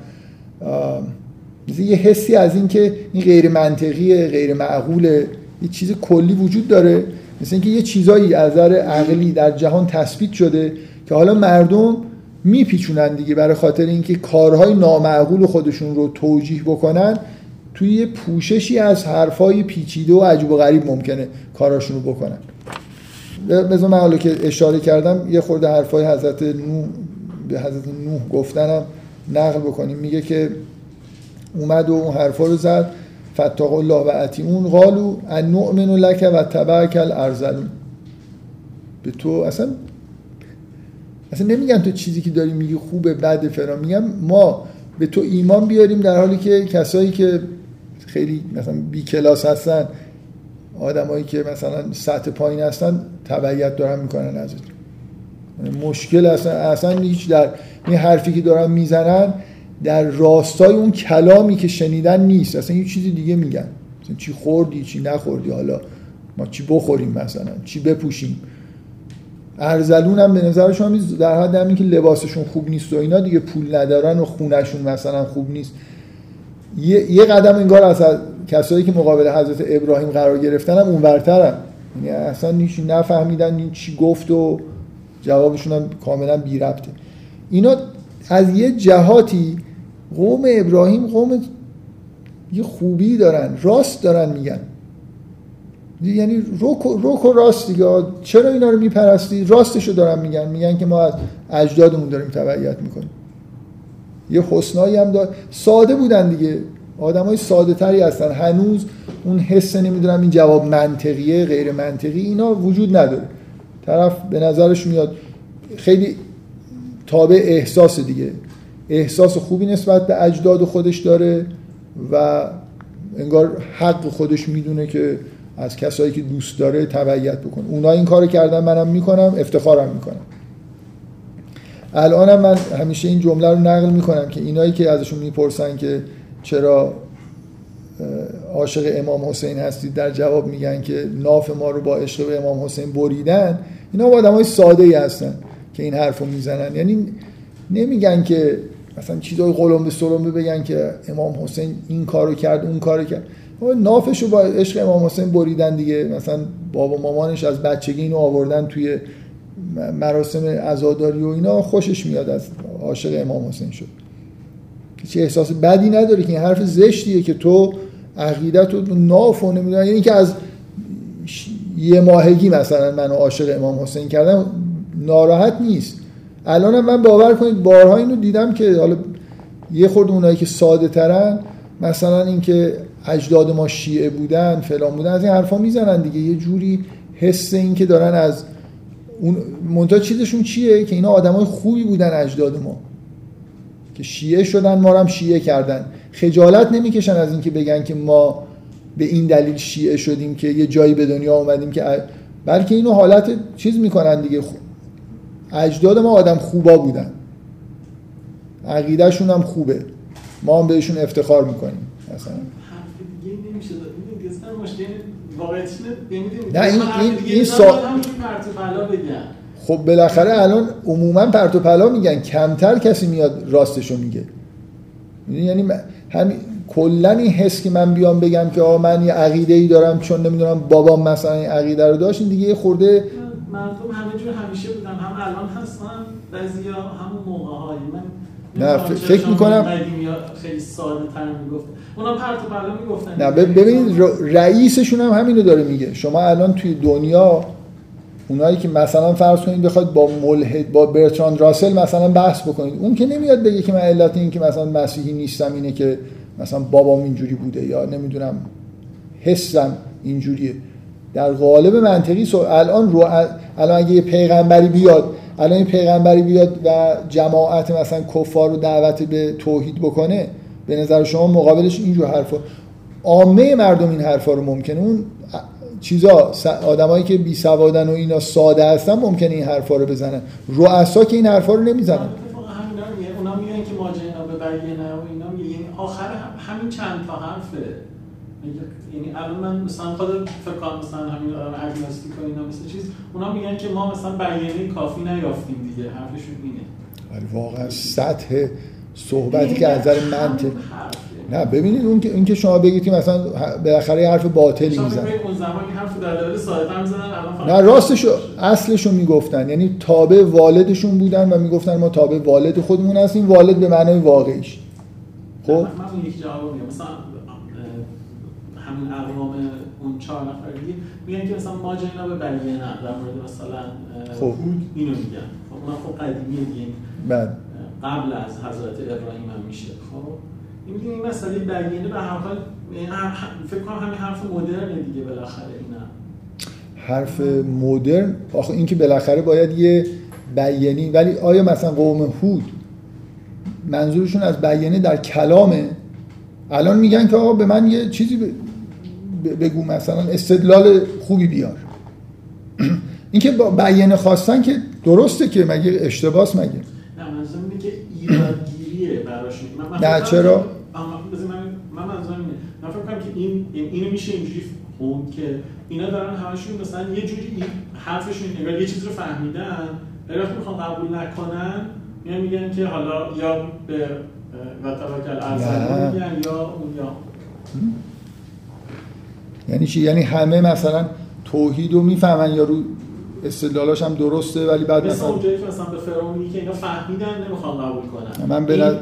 یه حسی از این که این غیر منطقیه غیر معقوله یه چیز کلی وجود داره. مثل اینکه یه چیزایی از نظر عقلی در جهان تثبیت شده که حالا مردم میپیچونن دیگه برای خاطر اینکه کارهای نامعقول خودشون رو توجیه بکنن. توی یه پوششی از حرفای پیچیده و عجب و غریب ممکنه کاراشون رو بکنن. مثل من حالا که اشاره کردم یه خورده حرفای حضرت نوح به حضرت نوح گفتنم نقل بکنیم. میگه که اومد و اون حرفا رو زد. فتاق الله و اون قالو ان نؤمن لک و تبعک الارذلون. به تو اصلا اصلا نمیگن تو چیزی که داری میگی خوبه بده فرا میگم ما به تو ایمان بیاریم در حالی که کسایی که خیلی مثلا بی کلاس هستن آدمایی که مثلا سطح پایین هستن تبعیت دارن می‌کنن ازت. مشکل اصلا اصلا هیچ در این حرفی که دارن می‌زنن در راستای اون کلامی که شنیدن نیست. اصلا یه چیزی دیگه میگن. مثلا چی خوردی چی نخوردی. حالا ما چی بخوریم مثلا؟ چی بپوشیم؟ ارزلون هم به نظر شما در حد همین که لباسشون خوب نیست و اینا دیگه پول ندارن و خونشون مثلا خوب نیست. یه, یه قدم انگار از کسایی که مقابل حضرت ابراهیم قرار گرفتن هم اونورترن. یعنی اصلا نیش نفهمیدن این چی گفت و جوابشون هم کاملا بی ربطه. اینا از یه جهاتی قوم ابراهیم قوم یه خوبی دارن راست دارن میگن. یعنی روک و راست دیگه. چرا اینا رو میپرستی؟ راستشو دارن میگن. میگن که ما از اجدادمون داریم تبعیت می‌کنیم. یه حسنایی هم دار ساده بودن دیگه. آدم های ساده تری هستن. هنوز اون حس نمی‌دونم این جواب منطقیه غیر منطقی اینا وجود نداره. طرف به نظرش میاد. خیلی تابع احساس دیگه. احساس خوبی نسبت به اجداد خودش داره و انگار حق خودش می‌دونه که از کسایی که دوست داره تبعیت بکنه. اونا این کارو کردن منم می‌کنم افتخارم می‌کنم. الانم من همیشه این جمله رو نقل می‌کنم که اینایی که ازشون می‌پرسن که چرا عاشق امام حسین هستید در جواب میگن که ناف ما رو با عشق به امام حسین بریدن. اینا آدم های ساده ای هستن که این حرف رو می‌زنن. یعنی نمیگن که مثلا چیزای قلمبه سلمبه بگن که امام حسین این کارو کرد اون کارو کرد. نافش رو با عشق امام حسین بریدن دیگه. مثلا بابا مامانش از بچگی اینو آوردن توی مراسم عزاداری و اینا خوشش میاد از عاشق امام حسین شد. چه احساس بدی نداره که این حرف زشتیه که تو عقیدت رو ناف و نمی‌دونم. یعنی که از یه ماهگی مثلا منو عاشق امام حسین کردم ناراحت نیست. الانم من باور کنید بارها اینو دیدم که حالا یه خورده اونایی که ساده ترن مثلا اینکه اجداد ما شیعه بودن فلان بودن از این حرفا می‌زنن دیگه. یه جوری حس این که دارن از اون منتها چیزشون چیه؟ که اینا آدمای خوبی بودن اجداد ما. که شیعه شدن ما هم شیعه کردن. خجالت نمی‌کشن از اینکه بگن که ما به این دلیل شیعه شدیم که یه جایی به دنیا اومدیم که بلکه اینو حالت چیز می‌کنن دیگه. اجداد ما آدم خوبا بودن. عقیدهشون هم خوبه. ما هم بهشون افتخار می‌کنیم مثلا. نه این این این سا... خب بالاخره الان عموما پرت و پلا میگن. کمتر کسی میاد راستشو میگه. یعنی همین کلا این حس که من بیام بگم که آ من یه عقیده ای دارم چون نمی‌دونم بابام مثلا این عقیده رو داشت این دیگه یه خورده مردم همه جور همیشه بودن. هم الان هستن بعضیا همون موقع من نه فکر می‌کنم خیلی ساده تر می‌گفت. اونا پرت و پلا می‌گفتن. نه ببینید رئیسشون هم همینو داره میگه. شما الان توی دنیا اونایی که مثلا فرض کنید بخواد با ملحد با برتراند راسل مثلا بحث بکنید اون که نمیاد بگه که من علت این که مثلا مسیحی نیستم اینه که مثلا بابام اینجوری بوده یا نمی‌دونم حسم اینجوریه. در قالب منطقی سو الان رو الان اگه یه پیغمبری بیاد الان این پیغمبری بیاد و جماعت مثلا کفار رو دعوت به توحید بکنه به نظر شما مقابلش اینجور حرفا عامه مردم این حرفا رو ممکنه. اون چیزا آدمایی که بی سوادن و اینا ساده هستن ممکنه این حرفا رو بزنن. رؤسا که این حرفا رو نمی‌زنن. اونا میگن که ما جنا به بیانه و اینا میگن. آخر همین چند تا حرفه. یعنی الان من مثلا خود فکر کنم مثلا همین اگنوستیک و اینا مثل چیز اونا میگن که ما مثلا بیانیه کافی نیافتیم دیگه حرفشون اینه. واقعا سطح صحبتی که از نظر منطق نه ببینید اون که که شما بگید که مثلا بالاخره حرف باطلی می‌زنن اون زمان حرف دلایل ساده می‌زنن نه راستش اصلشو می‌گفتن. یعنی تابع والدشون بودن و می‌گفتن ما تابع والد خودمون هستیم والد به معنای واقعیش. خب؟ من یک جواب مثلا همین اقوام اون چهار نفر دیگه میگن که مثلا ما جنا به بلیه نه در مورد مثلا خب. اینو میگن. خب اونم خب قدیمیه دیگه بعد. قبل از حضرت ابراهیم هم میشه. خب این میگه این مسئله بیانه به هر حال فکر کنم همین حرف مدرنه دیگه بالاخره اینا. حرف مدرن؟ آخه این که بالاخره باید یه بیانی ولی آیا مثلا قوم هود منظورشون از بیانه در کلامه؟ الان میگن که آقا به من یه چیزی بگو مثلا استدلال خوبی بیار. اینکه با بیانه خواستن که درسته که مگه اشتباس مگه؟ نه منظور اینه که ایرادگیریه براشون نه چرا؟ من منظورم اینه. من فکر کنم که این اینو میشه اینجوری خوند که اینا دارن همشون مثلا یه جوری حرفشون انگار یه چیزی رو فهمیدن وقتی می‌خوان قبول نکنن میان میگن که حالا یا به و توکل میگن یا اون یا یعنی چی؟ یعنی همه مثلا توحید رو می‌فهمن یا رو استدلالاش هم درسته ولی بعد مثلا اونجایی که مثلا به فرعون که اینا فهمیدن نمی‌خوان قبول کنن. من به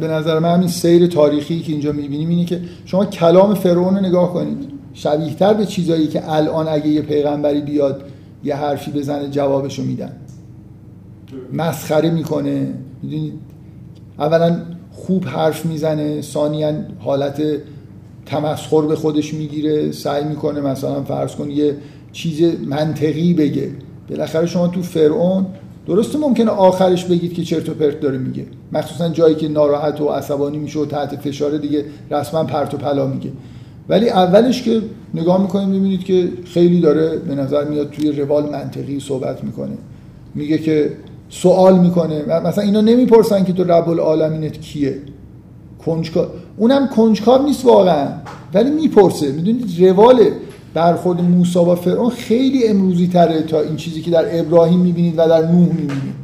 به نظر من همین سیر تاریخی که اینجا می‌بینیم اینه که شما کلام فرعون رو نگاه کنید. شبیه تر به چیزایی که الان اگه یه پیغمبری بیاد یه حرفی بزنه جوابشو میدن. مسخره می‌کنه. می‌دونید؟ اولا خوب حرف می‌زنه. ثانیا حالت تمسخر به خودش می‌گیره سعی می‌کنه مثلا فرض کن یه چیز منطقی بگه. بالاخره شما تو فرعون درسته ممکنه آخرش بگید که چرت و پرت داره میگه. مخصوصا جایی که ناراحت و عصبانی میشه و تحت فشار دیگه رسما پرت و پلا میگه. ولی اولش که نگاه می‌کنیم می‌بینید که خیلی داره به نظر میاد توی روال منطقی صحبت می‌کنه. میگه که سوال می‌کنه. مثلا اینا نمی‌پرسن که تو رب العالمینت کیه. کنجکاو اونم کنجکاو نیست واقعا. ولی می‌پرسه. می‌دونید روال برخورد موسی با فرعون خیلی امروزی تره تا این چیزی که در ابراهیم می‌بینید و در نوح می‌بینید.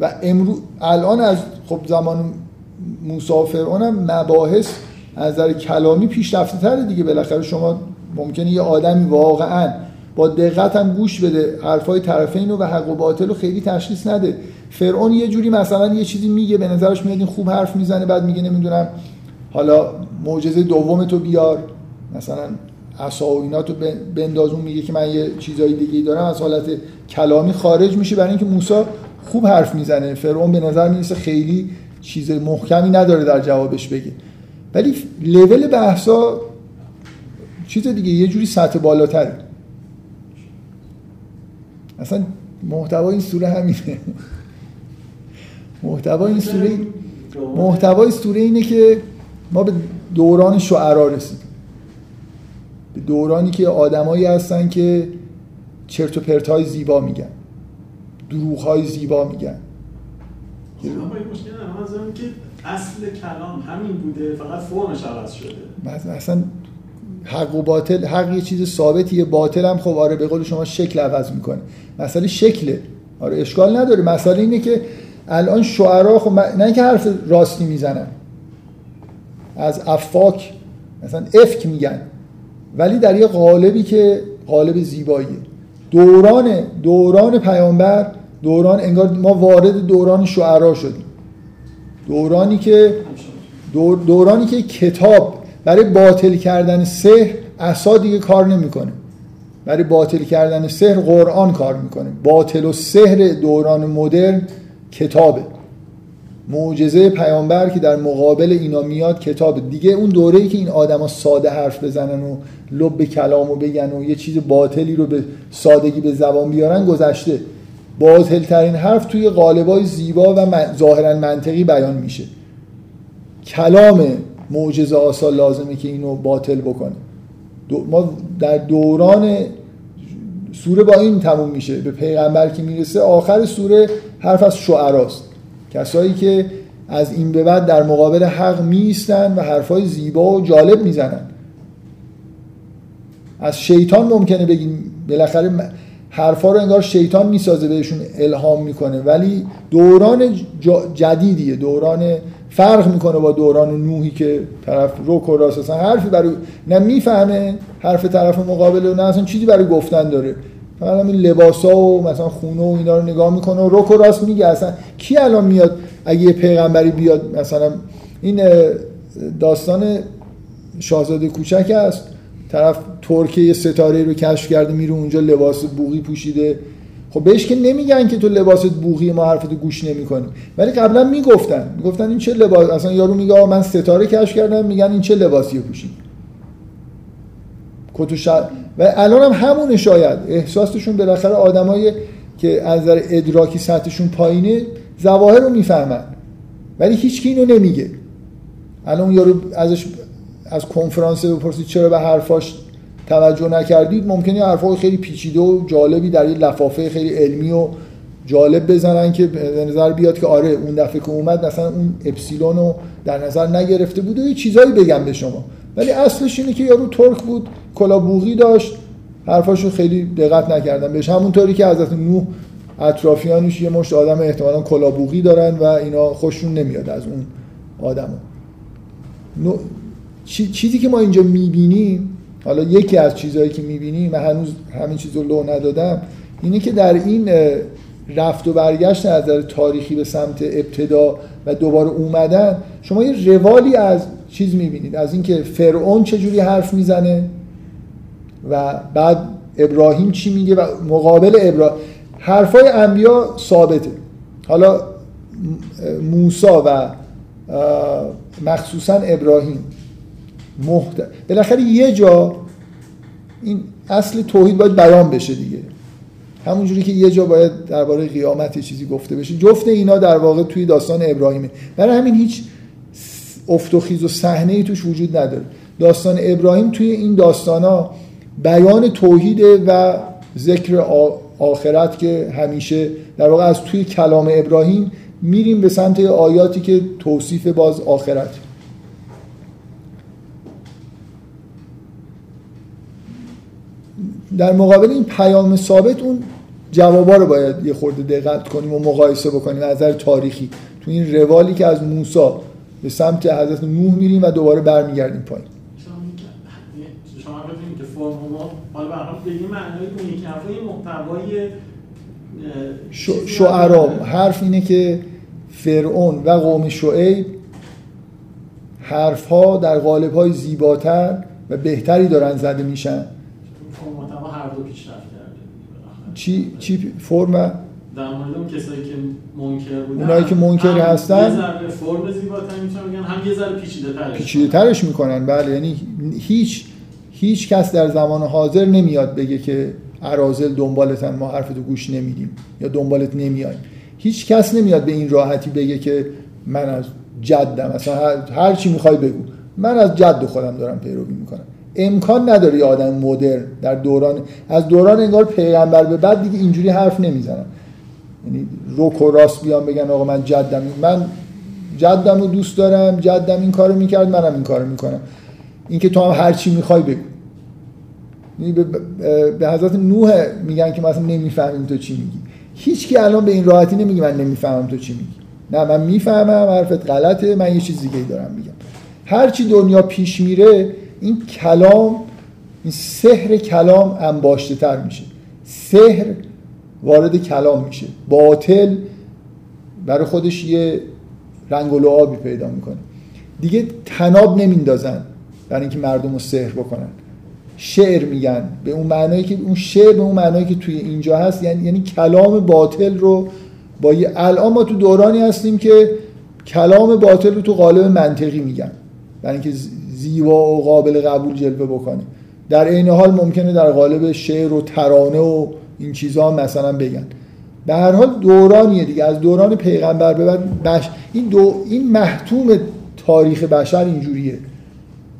و امروز الان از خب زمان موسی و فرعون هم مباحث از نظر کلامی پیشرفته تره دیگه. بالاخره شما ممکنه یه آدمی واقعا با دقت هم گوش بده. حرفای طرفین رو و حق و باطل رو خیلی تشخیص نده. فرعون یه جوری مثلا یه چیزی میگه به نظرش میاد این خوب حرف می‌زنه بعد میگه نمی‌دونم حالا معجزه دوم تو بیار. مثلا عصا و اینا تو بندازون میگه که من یه چیزای دیگه دارم از حالت کلامی خارج میشه. برای اینکه موسی خوب حرف می‌زنه. فرعون به نظر می‌رسه خیلی چیز محکمی نداره در جوابش بگه. ولی لول بحثا چیز دیگه یه جوری سطح بالاتره. اصلا محتوای این سوره همینه. محتوای این سوره محتوای سوره اینه که ما به دوران شعرا رسیدیم. به دورانی که آدمایی هستن که چرت و پرت های زیبا میگن. دروغ های زیبا میگن. خب، که اصل کلام همین بوده فقط فرمش عوض شده. اصلا حق و باطل حق یه چیز ثابتیه باطل هم خب آره به قول شما شکل عوض می‌کنه. مسئله شکله. آره اشکال نداره. مسئله اینه که الان شعرا خب نه اینکه حرف راستی می‌زنن. از افاک مثلا افک میگن. ولی در یه قالبی که قالب زیباییه. دوران دوران پیامبر دوران انگار ما وارد دوران شعرا شدیم. دورانی که دورانی که کتاب برای باطل کردن سحر عصا دیگه کار نمی‌کنه. برای باطل کردن سحر قرآن کار می‌کنه. باطل و سحر دوران مدرن کتابه معجزه پیامبر که در مقابل اینا میاد کتاب. دیگه اون دوره‌ای که این آدما ساده حرف بزنن و لب کلامو بگن و یه چیز باطلی رو به سادگی به زبان بیارن گذشته. باطل ترین حرف توی قالبای زیبا و من... ظاهرا منطقی بیان میشه. کلام معجزه آسا لازمه که اینو باطل بکنه. دو... ما در دوران سوره با این تموم میشه. به پیغمبر که می‌رسه آخر سوره حرف از شعراست. کسایی که از این به بعد در مقابل حق میستن و حرفای زیبا و جالب می‌زنن. از شیطان ممکنه بگیم بالاخره حرفا رو انگار شیطان می‌سازه بهشون الهام می‌کنه. ولی دوران جدیدیه. دوران فرق می‌کنه با دوران نوحی که طرف روک و راست اصلا حرفی برای نه می‌فهمه حرف طرف مقابل و نه اصلا چیزی برای گفتن داره. فقط همین لباسا و مثلا خونه و اینا رو نگاه می‌کنه و روک و راست میگه. اصلا کی الان میاد اگه یه پیغمبری بیاد مثلا این داستان شاهزاده کوچک است. طرف ترکیه یه ستاره رو کشف کرده میره اونجا لباس بوغی پوشیده. خب بهش که نمیگن که تو لباست بوغی ما حرفتو گوش نمی‌کنی ولی قبلا می‌گفتن. می‌گفتن این چه لباس؟ اصلا یارو میگه من ستاره کشف کردم. میگن این چه لباسی پوشید. کتو و الان هم همونه شاید. احساسشون بالاخره آدمایی که از نظر ادراکی سطحشون پایینه ظواهر رو می‌فهمن. ولی هیچ کی اینو نمیگه. الان یارو ازش از کنفرانس بپرسید چرا به حرفاش توجه نکردید؟ ممکنه حرفای خیلی پیچیده و جالبی در یه لفافه خیلی علمی و جالب بزنن که به نظر بیاد که آره اون دفعه که اومد مثلا اون اپسیلون رو در نظر نگرفته بود و یه چیزایی بگم به شما. ولی اصلش اینه که یارو ترک بود. کلابوغی داشت. حرفاشو خیلی دقت نکردن بهش همونطوری که حضرت نوح اطرافیانش یه مشت آدم احتمالا کلابوغی دارن و اینا خوششون نمیاد از اون آدمو. چیزی که ما اینجا می‌بینیم حالا یکی از چیزهایی که می‌بینیم و هنوز همین چیز رو لو ندادم اینه که در این رفت و برگشت از نظر تاریخی به سمت ابتدا و دوباره اومدن شما یه روالی از چیز می‌بینید. از اینکه فرعون چجوری حرف می‌زنه و بعد ابراهیم چی میگه و مقابل ابراهیم حرفای انبیا ثابته. حالا موسا و مخصوصا ابراهیم محت... بالاخره یه جا این اصل توحید باید بیان بشه دیگه. همونجوری که یه جا باید درباره قیامت چیزی گفته بشه. جفت اینا در واقع توی داستان ابراهیمه. برای همین هیچ افت و خیز صحنه ای توش وجود نداره. داستان ابراهیم توی این داستانا بیان توحیده و ذکر آخرت که همیشه در واقع از توی کلام ابراهیم میریم به سمت آیاتی که توصیف باز آخرت. در مقابل این پیام ثابت اون جوابا رو باید یه خورده دقت کنیم و مقایسه بکنیم از نظر تاریخی. تو این روالی که از موسی به سمت حضرت نوح میریم و دوباره برمیگردیم پایین. فرم ما حالا به یه معنای اون که محتوای شعرا. حرف اینه که فرعون و قوم شعیب حرف ها در قالب های زیباتر و بهتری دارن زده میشن. هر دو چی چی فرم؟ در مورد اون کسایی که منکر بودن. اونایی که منکر هستن؟ یه ذره فرم زیباتر می‌تونن بگن هم یه ذره پیچیده ترش پیچیده ترش می‌کنن. بله یعنی هیچ هیچ کس در زمان حاضر نمیاد بگه که ارازل دنبالتن ما حرفتو گوش نمیدیم یا دنبالت نمیایم. هیچ کس نمیاد به این راحتی بگه که من از جدم. مثلا هر چی می‌خوای بگو. من از جد خودم دارم پیروی می‌کنم. امکان نداره یه آدم مدرن در دوران از دوران انگار پیغمبر به بعد دیگه اینجوری حرف نمی‌زنن یعنی روک و راست بیان بگن آقا من جدم. من جدم رو دوست دارم جدم این کارو می‌کرد منم این کارو می‌کنم. اینکه تو هم هر چی می‌خوای بگو. به حضرت نوح میگن که مثلا نمی‌فهمیم تو چی میگی. هیچ کی الان به این راحتی نمیگه من نمی‌فهمم تو چی میگی. نه من می‌فهمم حرفت غلطه من یه چیز دیگه دارم میگم. هر چی دنیا پیش میره این کلام این سحر کلام انباشته تر میشه. سحر وارد کلام میشه. باطل برای خودش یه رنگ و لعابی پیدا می‌کنه. دیگه تناب نمیندازن برای اینکه مردم رو سحر بکنن. شعر میگن. به اون معنایی که اون شعر به اون معنایی که توی اینجا هست یعنی یعنی کلام باطل رو با یه الان ما تو دورانی هستیم که کلام باطل رو تو قالب منطقی میگن. برای اینکه زیبا و قابل قبول جلوه بکنه در عین حال ممکنه در قالب شعر و ترانه و این چیزها مثلا بگن. به هر حال دورانیه دیگه. از دوران پیغمبر به بعد بش... این دو این محتوم تاریخ بشر اینجوریه.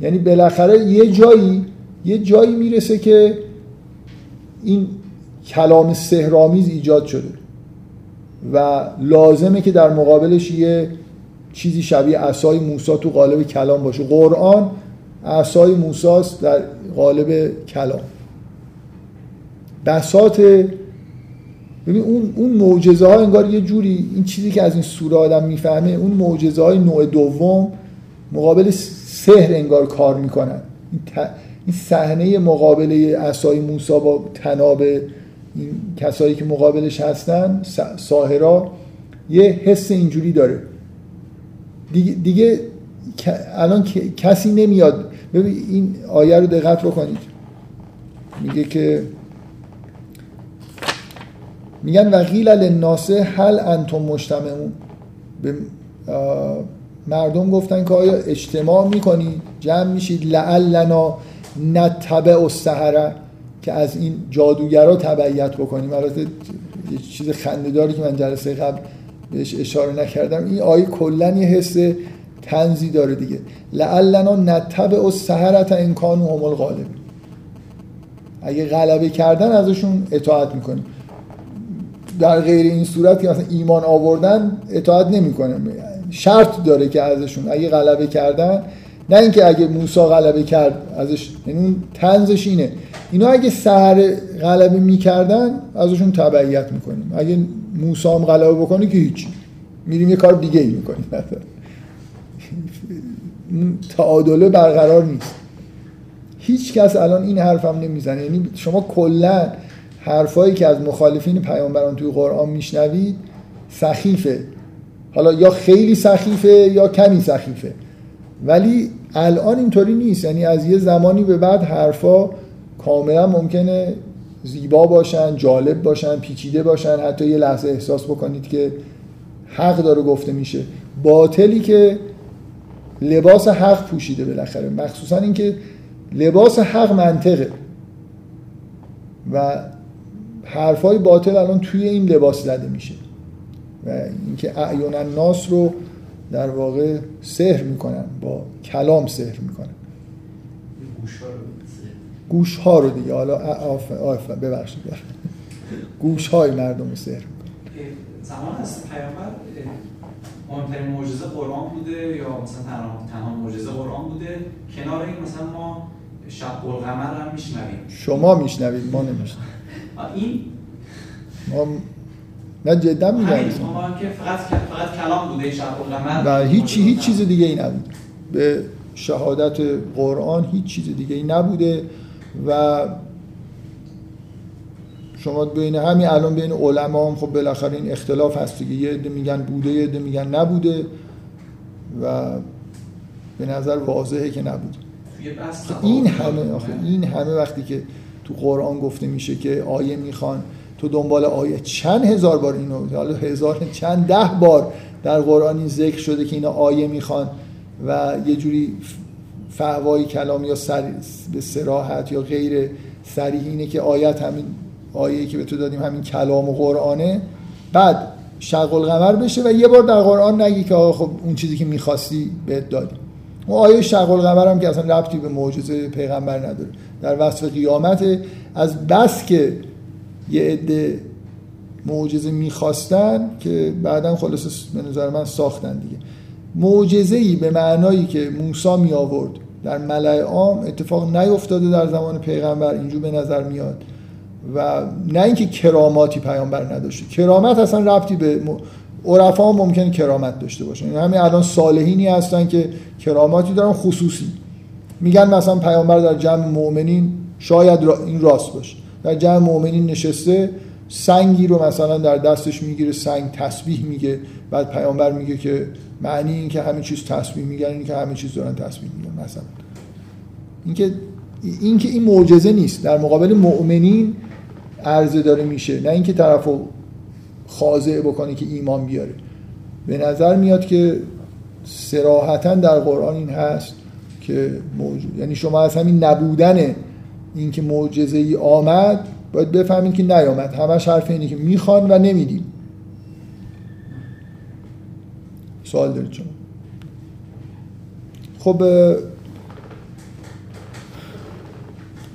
یعنی بالاخره یه جایی یه جایی می‌رسه که این کلام سهرامیز ایجاد شده و لازمه که در مقابلش یه چیزی شبیه عصای موسی تو قالب کلام باشه قرآن عصای موساست در قالب کلام بسات ببین اون اون معجزه ها انگار یه جوری این چیزی که از این سوره آدم می‌فهمه اون معجزه های نوع دوم مقابل سحر انگار کار می‌کنن. این صحنه مقابله عصای موسی با تناب این کسایی که مقابلش هستن ساهرا یه حس اینجوری داره. دیگه, دیگه الان کسی نمیاد. ببین این آیه رو دقت بکنید. میگه که میگن و قیل للناس هل انتم مجتمعون. به مردم گفتن که آیا اجتماع می‌کنید جمع میشید؟ لعلنا. نتبع السحره که از این جادوگرا تبعیت بکنیم. البته یه چیز خنده‌داری که من جلسه قبل بهش اشاره نکردم. این آیه کلا یه حس تنزی داره دیگه. لعلنا نتبع السحره ان كانوا هم الغالب اگه غلبه کردن ازشون اطاعت می‌کنیم. در غیر این صورت که مثلا ایمان آوردن اطاعت نمی‌کنه. شرط داره که ازشون. اگه غلبه کردن نه اینکه اگه موسی غلبه کرد ازش یعنی اون تنزش اینه. اینا اگه سهر غلبه می‌کردن ازشون تبعیت می‌کنیم. اگه موسی هم غلبه بکنه که هیچی میریم یه کار دیگه ای می‌کنیم تعادله برقرار نیست. هیچ کس الان این حرفم نمی‌زنه. یعنی شما کلا حرفایی که از مخالفین پیامبران توی قرآن میشنوید سخیفه. حالا یا خیلی سخیفه یا کمی سخیفه. ولی الان اینطوری نیست. یعنی از یه زمانی به بعد حرفا کاملا ممکنه زیبا باشن جالب باشن پیچیده باشن. حتی یه لحظه احساس بکنید که حق داره گفته میشه. باطلی که لباس حق پوشیده بالاخره. مخصوصا اینکه لباس حق منطقه. و حرفای باطل الان توی این لباس زده میشه. و اینکه اعیان الناس رو در واقع سحر می‌کنن با کلام سحر می‌کنن. گوش ها رو دیگه. حالا آف آف ببخشید. گوش های مردم رو سحر می‌کنن. زمان از پیامبر مهمترین معجزه قرآن بوده یا مثلا تنها تنها معجزه قرآن بوده؟ کنار این مثلا ما شق القمر هم میشنویم. شما میشنوید ما نمیشنویم. این ما نه جدا میگم. که فقط فقط کلام بوده و هیچ هیچ چیز دیگه ای نبود. به شهادت قرآن هیچ چیز دیگه ای نبوده و شما بین همین الان بین علما هم خب بالاخره این اختلاف هست دیگه. یه عده میگن بوده یه عده میگن نبوده و به نظر واضحه که نبوده. این همه آخه این همه وقتی که تو قرآن گفته میشه که آیه می‌خوان تو دنبال آیه چند هزار بار اینو حالا هزار چند ده بار در قرآن این ذکر شده که اینا آیه می‌خوان و یه جوری فهوای کلام یا سر به سراحت یا غیر سریح اینه که آیت همین آیه که به تو دادیم همین کلام و قرآنه. بعد شق القمر بشه و یه بار در قرآن نگی که خب اون چیزی که می‌خواستی بهت دادیم. اون آیه شق القمر هم که اصلا ربطی به معجزه پیغمبر نداره. در وصف قیامت از بس که یه عده معجزه می‌خواستن که بعدا خلاص به نظر من ساختن دیگه. معجزه ای به معنایی که موسی می آورد در ملع عام اتفاق نیفتاده در زمان پیغمبر اینجور به نظر میاد. و نه اینکه کراماتی پیامبر نداشته. کرامت اصلا ربطی به عرفا هم ممکن کرامت داشته باشه. یعنی همین الان صالحینی هستن که کراماتی دارن خصوصی. میگن مثلا پیامبر در جمع مؤمنین شاید این راست باشه. در جمع مؤمنین نشسته سنگی رو مثلا در دستش می‌گیره سنگ تسبیح میگه. بعد پیامبر میگه که معنی این که همه چیز تسبیح میگن این که همه چیز دارن تسبیح میگن مثلا. اینکه این که این معجزه نیست. در مقابل مؤمنین عرضه داره میشه. نه اینکه طرفو خاضع بکنه که ایمان بیاره. به نظر میاد که سراحتا در قرآن این هست که موجود یعنی شما از همین نبودن اینکه معجزه ای آمد باید بفهمید که نیامد. همش حرف اینه که می‌خوان و نمیدیم سوال دارید شما. خب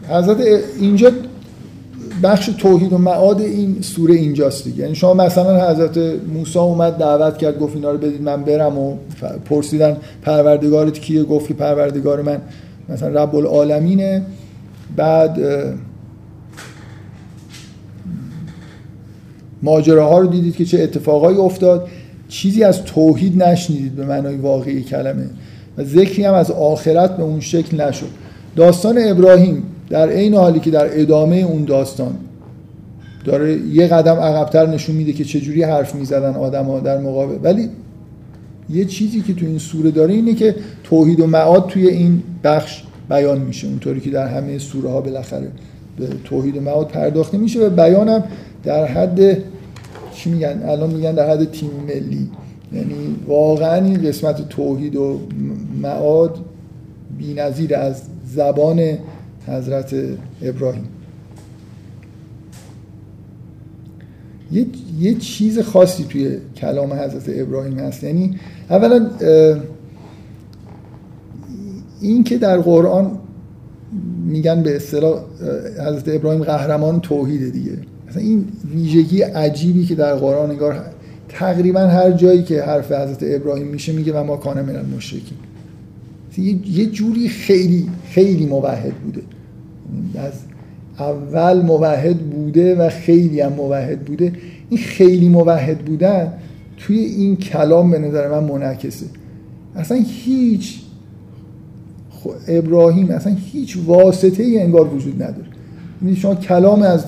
حضرت اینجا بخش توحید و معاد این سوره اینجاست دیگه. یعنی شما مثلا حضرت موسی اومد دعوت کرد گفت اینا رو بدید من برم و پرسیدن پروردگارت کیه؟ گفت که پروردگار من مثلا رب العالمینه. بعد ماجراها رو دیدید که چه اتفاقایی افتاد. چیزی از توحید نشنیدید به معنای واقعی کلمه و ذکری هم از آخرت به اون شکل نشد. داستان ابراهیم در عین حالی که در ادامه اون داستان داره یه قدم عقبتر نشون میده که چجوری حرف می‌زدن آدما در مقابل. ولی یه چیزی که تو این سوره داره اینه که توحید و معاد توی این بخش بیان میشه. اونطوری که در همه سوره ها بالاخره به توحید معاد پرداخته میشه و بیانم در حد چی میگن؟ الان میگن در حد تیم ملی. یعنی واقعا این قسمت توحید و معاد بی‌نظیر از زبان حضرت ابراهیم. یه،, یه چیز خاصی توی کلام حضرت ابراهیم هست. یعنی اولا این که در قرآن میگن به اصطلاح حضرت ابراهیم قهرمان توحیده دیگه. مثلا این ویژگی عجیبی که در قرآن انگار تقریبا هر جایی که حرف حضرت ابراهیم میشه میگه و ما کانه من مشرکین یه جوری خیلی خیلی موحد بوده. از اول موحد بوده و خیلی هم موحد بوده. این خیلی موحد بودن توی این کلام به نظر من منعکسه. اصلا هیچ ابراهیم اصلا هیچ واسطه ای انگار وجود نداره. یعنی شما کلام از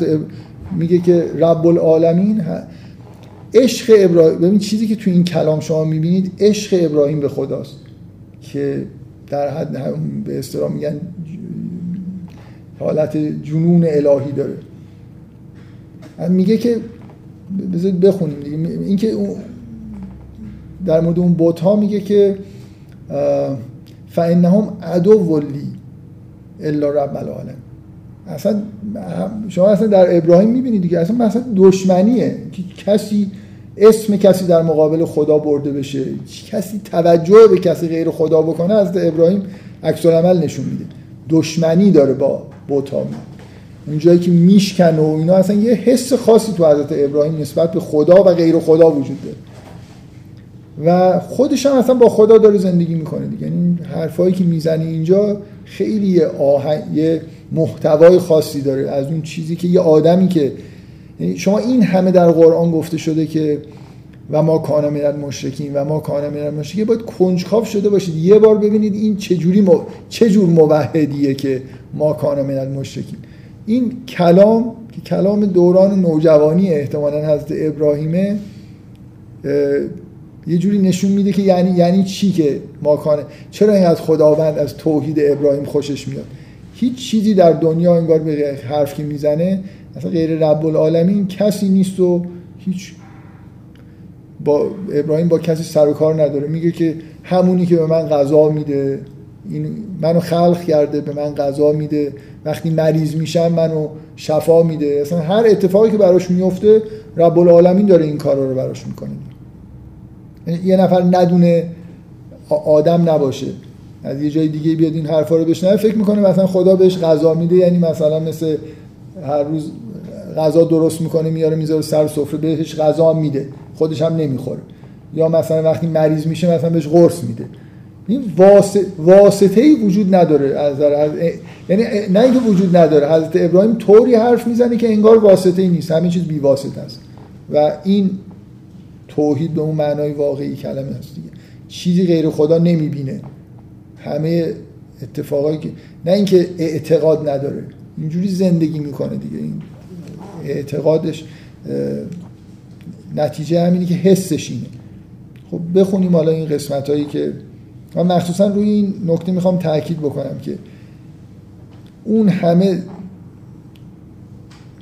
میگه که رب العالمین عشق ابراهیم ببین چیزی که تو این کلام شما می‌بینید عشق ابراهیم به خداست. که در حد به اصطلاح میگن حالت جنون الهی داره. میگه که بذارید بخونیم دیگه. اینکه در مورد اون بوت ها میگه که فانهم عدو ولی الا رب العالم اصلا شما اصلا در ابراهیم می‌بینید دیگه اصلا مثلا دشمنیه که کسی اسم کسی در مقابل خدا برده بشه کسی توجه به کسی غیر خدا بکنه از ابراهیم عکس عمل نشون میده. دشمنی داره با بوتا اون جایی که میشکن و اینا اصلا یه حس خاصی تو حضرت ابراهیم نسبت به خدا و غیر خدا وجود داره. و خودش هم اصلا با خدا داره زندگی می‌کنه دیگه. یعنی حرفایی که می‌زنی اینجا خیلی آهنگ یه محتوای خاصی داره. از اون چیزی که یه آدمی که یعنی شما این همه در قرآن گفته شده که و ما کانا میرن مشرکین و ما کانا میرن مشرکین باید کنجکاو شده باشید. یه بار ببینید این چجوری مو... چه جور موحدیه که ما کانا میرن مشرکین این کلام که کلام دوران نوجوانی احتمالا حضرت ابراهیمه یه جوری نشون میده که یعنی یعنی چی که ما کانه چرا این از خداوند از توحید ابراهیم خوشش میاد؟ هیچ چیزی در دنیا انگار به حرف که می‌زنه اصلا غیر رب العالمین کسی نیست و هیچ با ابراهیم با کسی سر و کار نداره. میگه که همونی که به من غذا میده این منو خلق کرده به من غذا میده. وقتی مریض میشم منو شفا میده. اصلا هر اتفاقی که براش میفته رب العالمین داره این کارا رو براش می‌کنه. یه نفر ندونه آدم نباشه. از یه جای دیگه بیاد این حرفا رو بشنوه فکر می‌کنه مثلا خدا بهش غذا میده یعنی مثلا مثل هر روز غذا درست می‌کنه میاره می‌ذاره سر سفره بهش غذا میده. خودش هم نمی‌خوره. یا مثلا وقتی مریض میشه مثلا بهش قرص میده. این واسطه ای وجود نداره از, یعنی نه اینکه وجود نداره حضرت ابراهیم طوری حرف می‌زنه که انگار واسطه ای نیست. همین چیز بی واسطه است. و این توحید به اون معنای واقعی کلمه است دیگه. چیزی غیر خدا نمی‌بینه. همه اتفاقایی که نه اینکه اعتقاد نداره. اینجوری زندگی می‌کنه دیگه. این اعتقادش نتیجه همینی که حسش اینه. خب بخونیم حالا این قسمت هایی که من مخصوصا روی این نکته می‌خوام تاکید بکنم که اون همه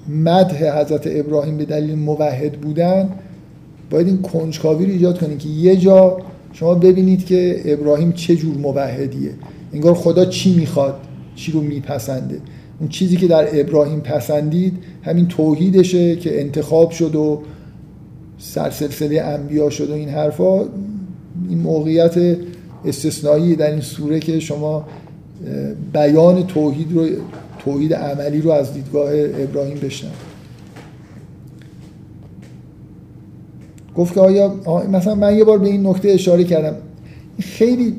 مدح حضرت ابراهیم به دلیل موحد بودن باید این کنجکاوی رو ایجاد کنید که یه جا شما ببینید که ابراهیم چه جور موحدیه. انگار خدا چی می‌خواد چی رو میپسنده. اون چیزی که در ابراهیم پسندید همین توحیدشه که انتخاب شد و سرسلسله انبیا شد و این حرفا. این موقعیت استثنایی در این سوره که شما بیان توحید رو توحید عملی رو از دیدگاه ابراهیم بشنوید. گفت که آیا مثلا من یه بار به این نکته اشاره کردم. خیلی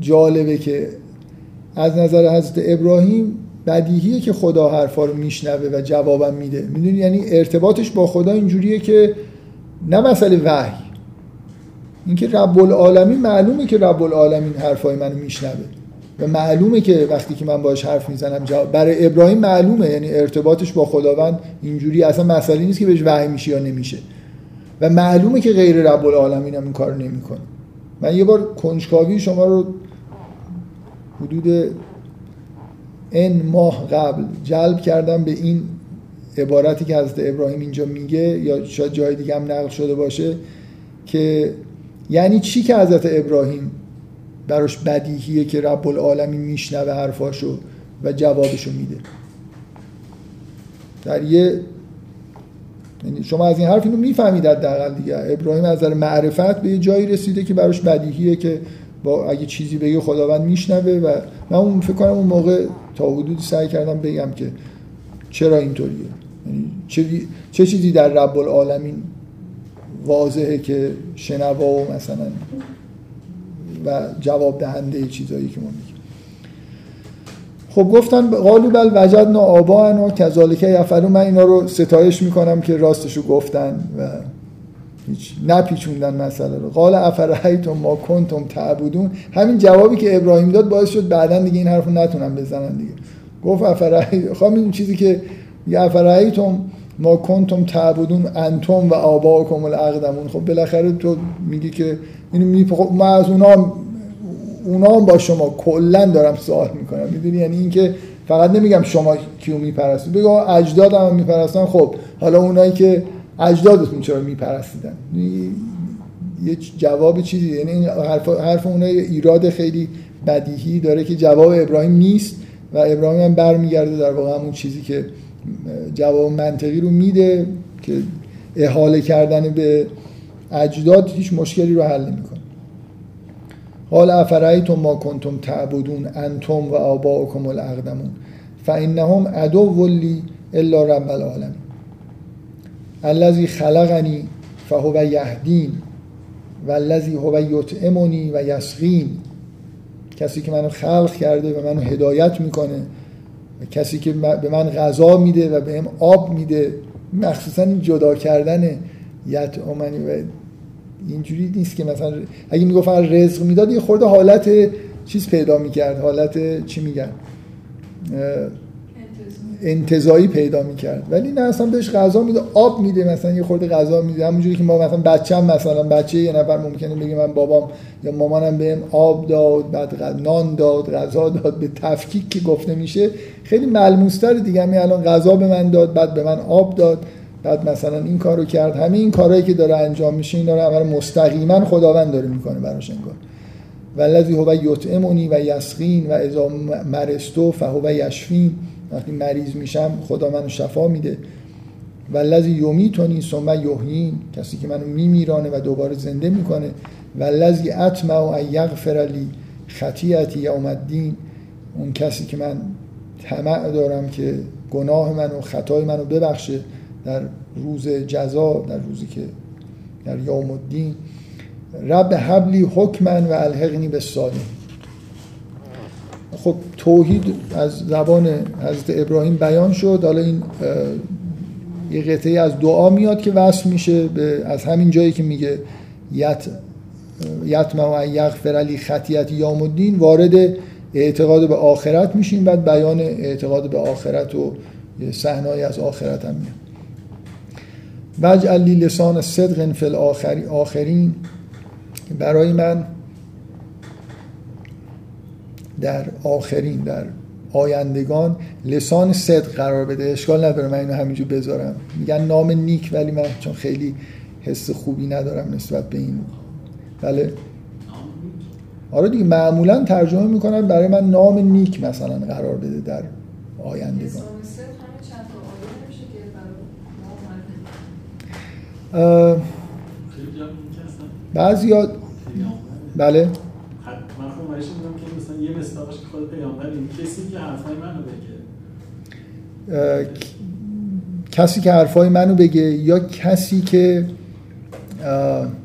جالبه که از نظر حضرت ابراهیم بدیهیه که خدا حرفا رو میشنوه و جوابم میده. می‌دونی؟ یعنی ارتباطش با خدا اینجوریه که نه مسئله وحی. اینکه رب العالمین معلومه که رب العالمین حرفای منو میشنوه. و معلومه که وقتی که من باش حرف می‌زنم جواب برای ابراهیم معلومه. یعنی ارتباطش با خداوند اینجوری اصلا مسئله نیست که بهش وحی میشه یا نمیشه. و معلومه که غیر رب العالمین هم این کار نمی‌کنه. من یه بار کنجکاوی شما رو حدود ان ماه قبل جلب کردم به این عبارتی که حضرت ابراهیم اینجا میگه یا شاید جای دیگه هم نقل شده باشه که یعنی چی که حضرت ابراهیم براش بدیهیه که رب العالمین میشنوه حرفاشو و جوابشو میده. در یه یعنی شما از این حرف اینو می‌فهمید حداقل دیگه. ابراهیم از نظر معرفت به یه جایی رسیده که براش بدیهیه که با اگه چیزی بگه خداوند میشنوه و من اون فکر کنم اون موقع تا حدودی سعی کردم بگم که چرا اینطوریه. یعنی چه, چه چیزی در رب العالمین واضحه که شنوا و مثلا و جواب دهنده چیزایی که ما میگیم. خب گفتن قالو بل وجدنا آباءنا و کذالک یفعلون. من اینا رو ستایش می‌کنم که راستشو گفتن و هیچ نپیچوندن مسئله رو. قال افرایتم ما کنتم تعبدون. همین جوابی که ابراهیم داد باعث شد بعدا دیگه این حرف رو نتونن بزنن دیگه. گفت افرایت خب این چیزی که افرایتم ما کنتم تعبدون انتم و آباؤکم الاقدمون خب بالاخره تو میگی که اینو می خب ما از اونا اونا هم با شما کلا دارم سوال می‌کنم. می‌دونی یعنی اینکه فقط نمیگم شما کیو میپرستید. بگو اجدادم میپرستن. خب حالا اونایی که اجدادتون چرا میپرستیدن؟ یه جواب چیزی. یعنی این حرف حرف اونای ایراد خیلی بدیهی داره که جواب ابراهیم نیست و ابراهیم هم برمیگرده در واقع همون چیزی که جواب منطقی رو میده که احاله کردن به اجداد هیچ مشکلی رو حل نمی‌کنه. حال افرایتم ما کنتم تعبدون انتم و آباؤکم الاقدمون فانهم عدو لی الا رب العالمین. الذي خلقنی فهو یهدین و الذي هو یطعمنی و یسقین. کسی که منو خلق کرده و منو هدایت می‌کنه و کسی که به من غذا میده و بهم آب میده مخصوصا این جدا کردن یطعمنی و اینجوری نیست که مثلا اگه می‌گفتن رزق می‌داد یه خورده حالت چیز پیدا می‌کرد. حالت چی میگن؟ انتظایی پیدا می‌کرد. ولی نه اصلا بهش غذا میده آب میده مثلا یه خورده غذا میده. همونجوری که ما مثلا بچه‌م مثلا بچه یه نفر ممکنه بگه من بابام یا مامانم بهم آب داد بعد نان داد غذا داد به تفکیک که گفته میشه خیلی ملموستر دیگه. همین الان غذا به من داد بعد به من آب داد. بعد مثلا این کارو کرد همه این کارهایی که داره انجام میشه اینا رو عمل مستقیما خداوند داره می‌کنه براش انگار. والذی هو یطعمنی و یسقین و اذا مرستو فهو یشفین. وقتی مریض میشم خدا منو شفا میده. والذی یمیتونی ثم یحیین. کسی که منو میمیرانه و دوباره زنده می‌کنه. والذی اطمع ان یغفر لی خطیئتی یوم الدین. اون کسی که من طمع دارم که گناه منو خطای منو ببخشه. در روز جزا در روزی که در یوم الدین رب حبلی حکمن و الحقنی به سالم خب توحید از زبان حضرت ابراهیم بیان شد. حالا این یه قطعه از دعا میاد که وصل میشه به از همین جایی که میگه یت یتم و یغفر علی خطیت یوم الدین وارد اعتقاد به آخرت میشیم. بعد بیان اعتقاد به آخرت و صحنه‌ای از آخرت هم میاد. وجعل لی لسان صدق فی آخرین. برای من در آخرین در آیندگان لسان صدق قرار بده. اشکال نداره من اینو همینجور بذارم. میگن نام نیک ولی من چون خیلی حس خوبی ندارم نسبت به این. بله. آره دیگه معمولا ترجمه می‌کنن برای من نام نیک مثلا قرار بده در آیندگان. بعضیا پیامبره. بله من خب که مثلا یه مستاقش که خود پیامبر این کسی که حرفای منو بگه کسی که حرفای منو بگه یا کسی که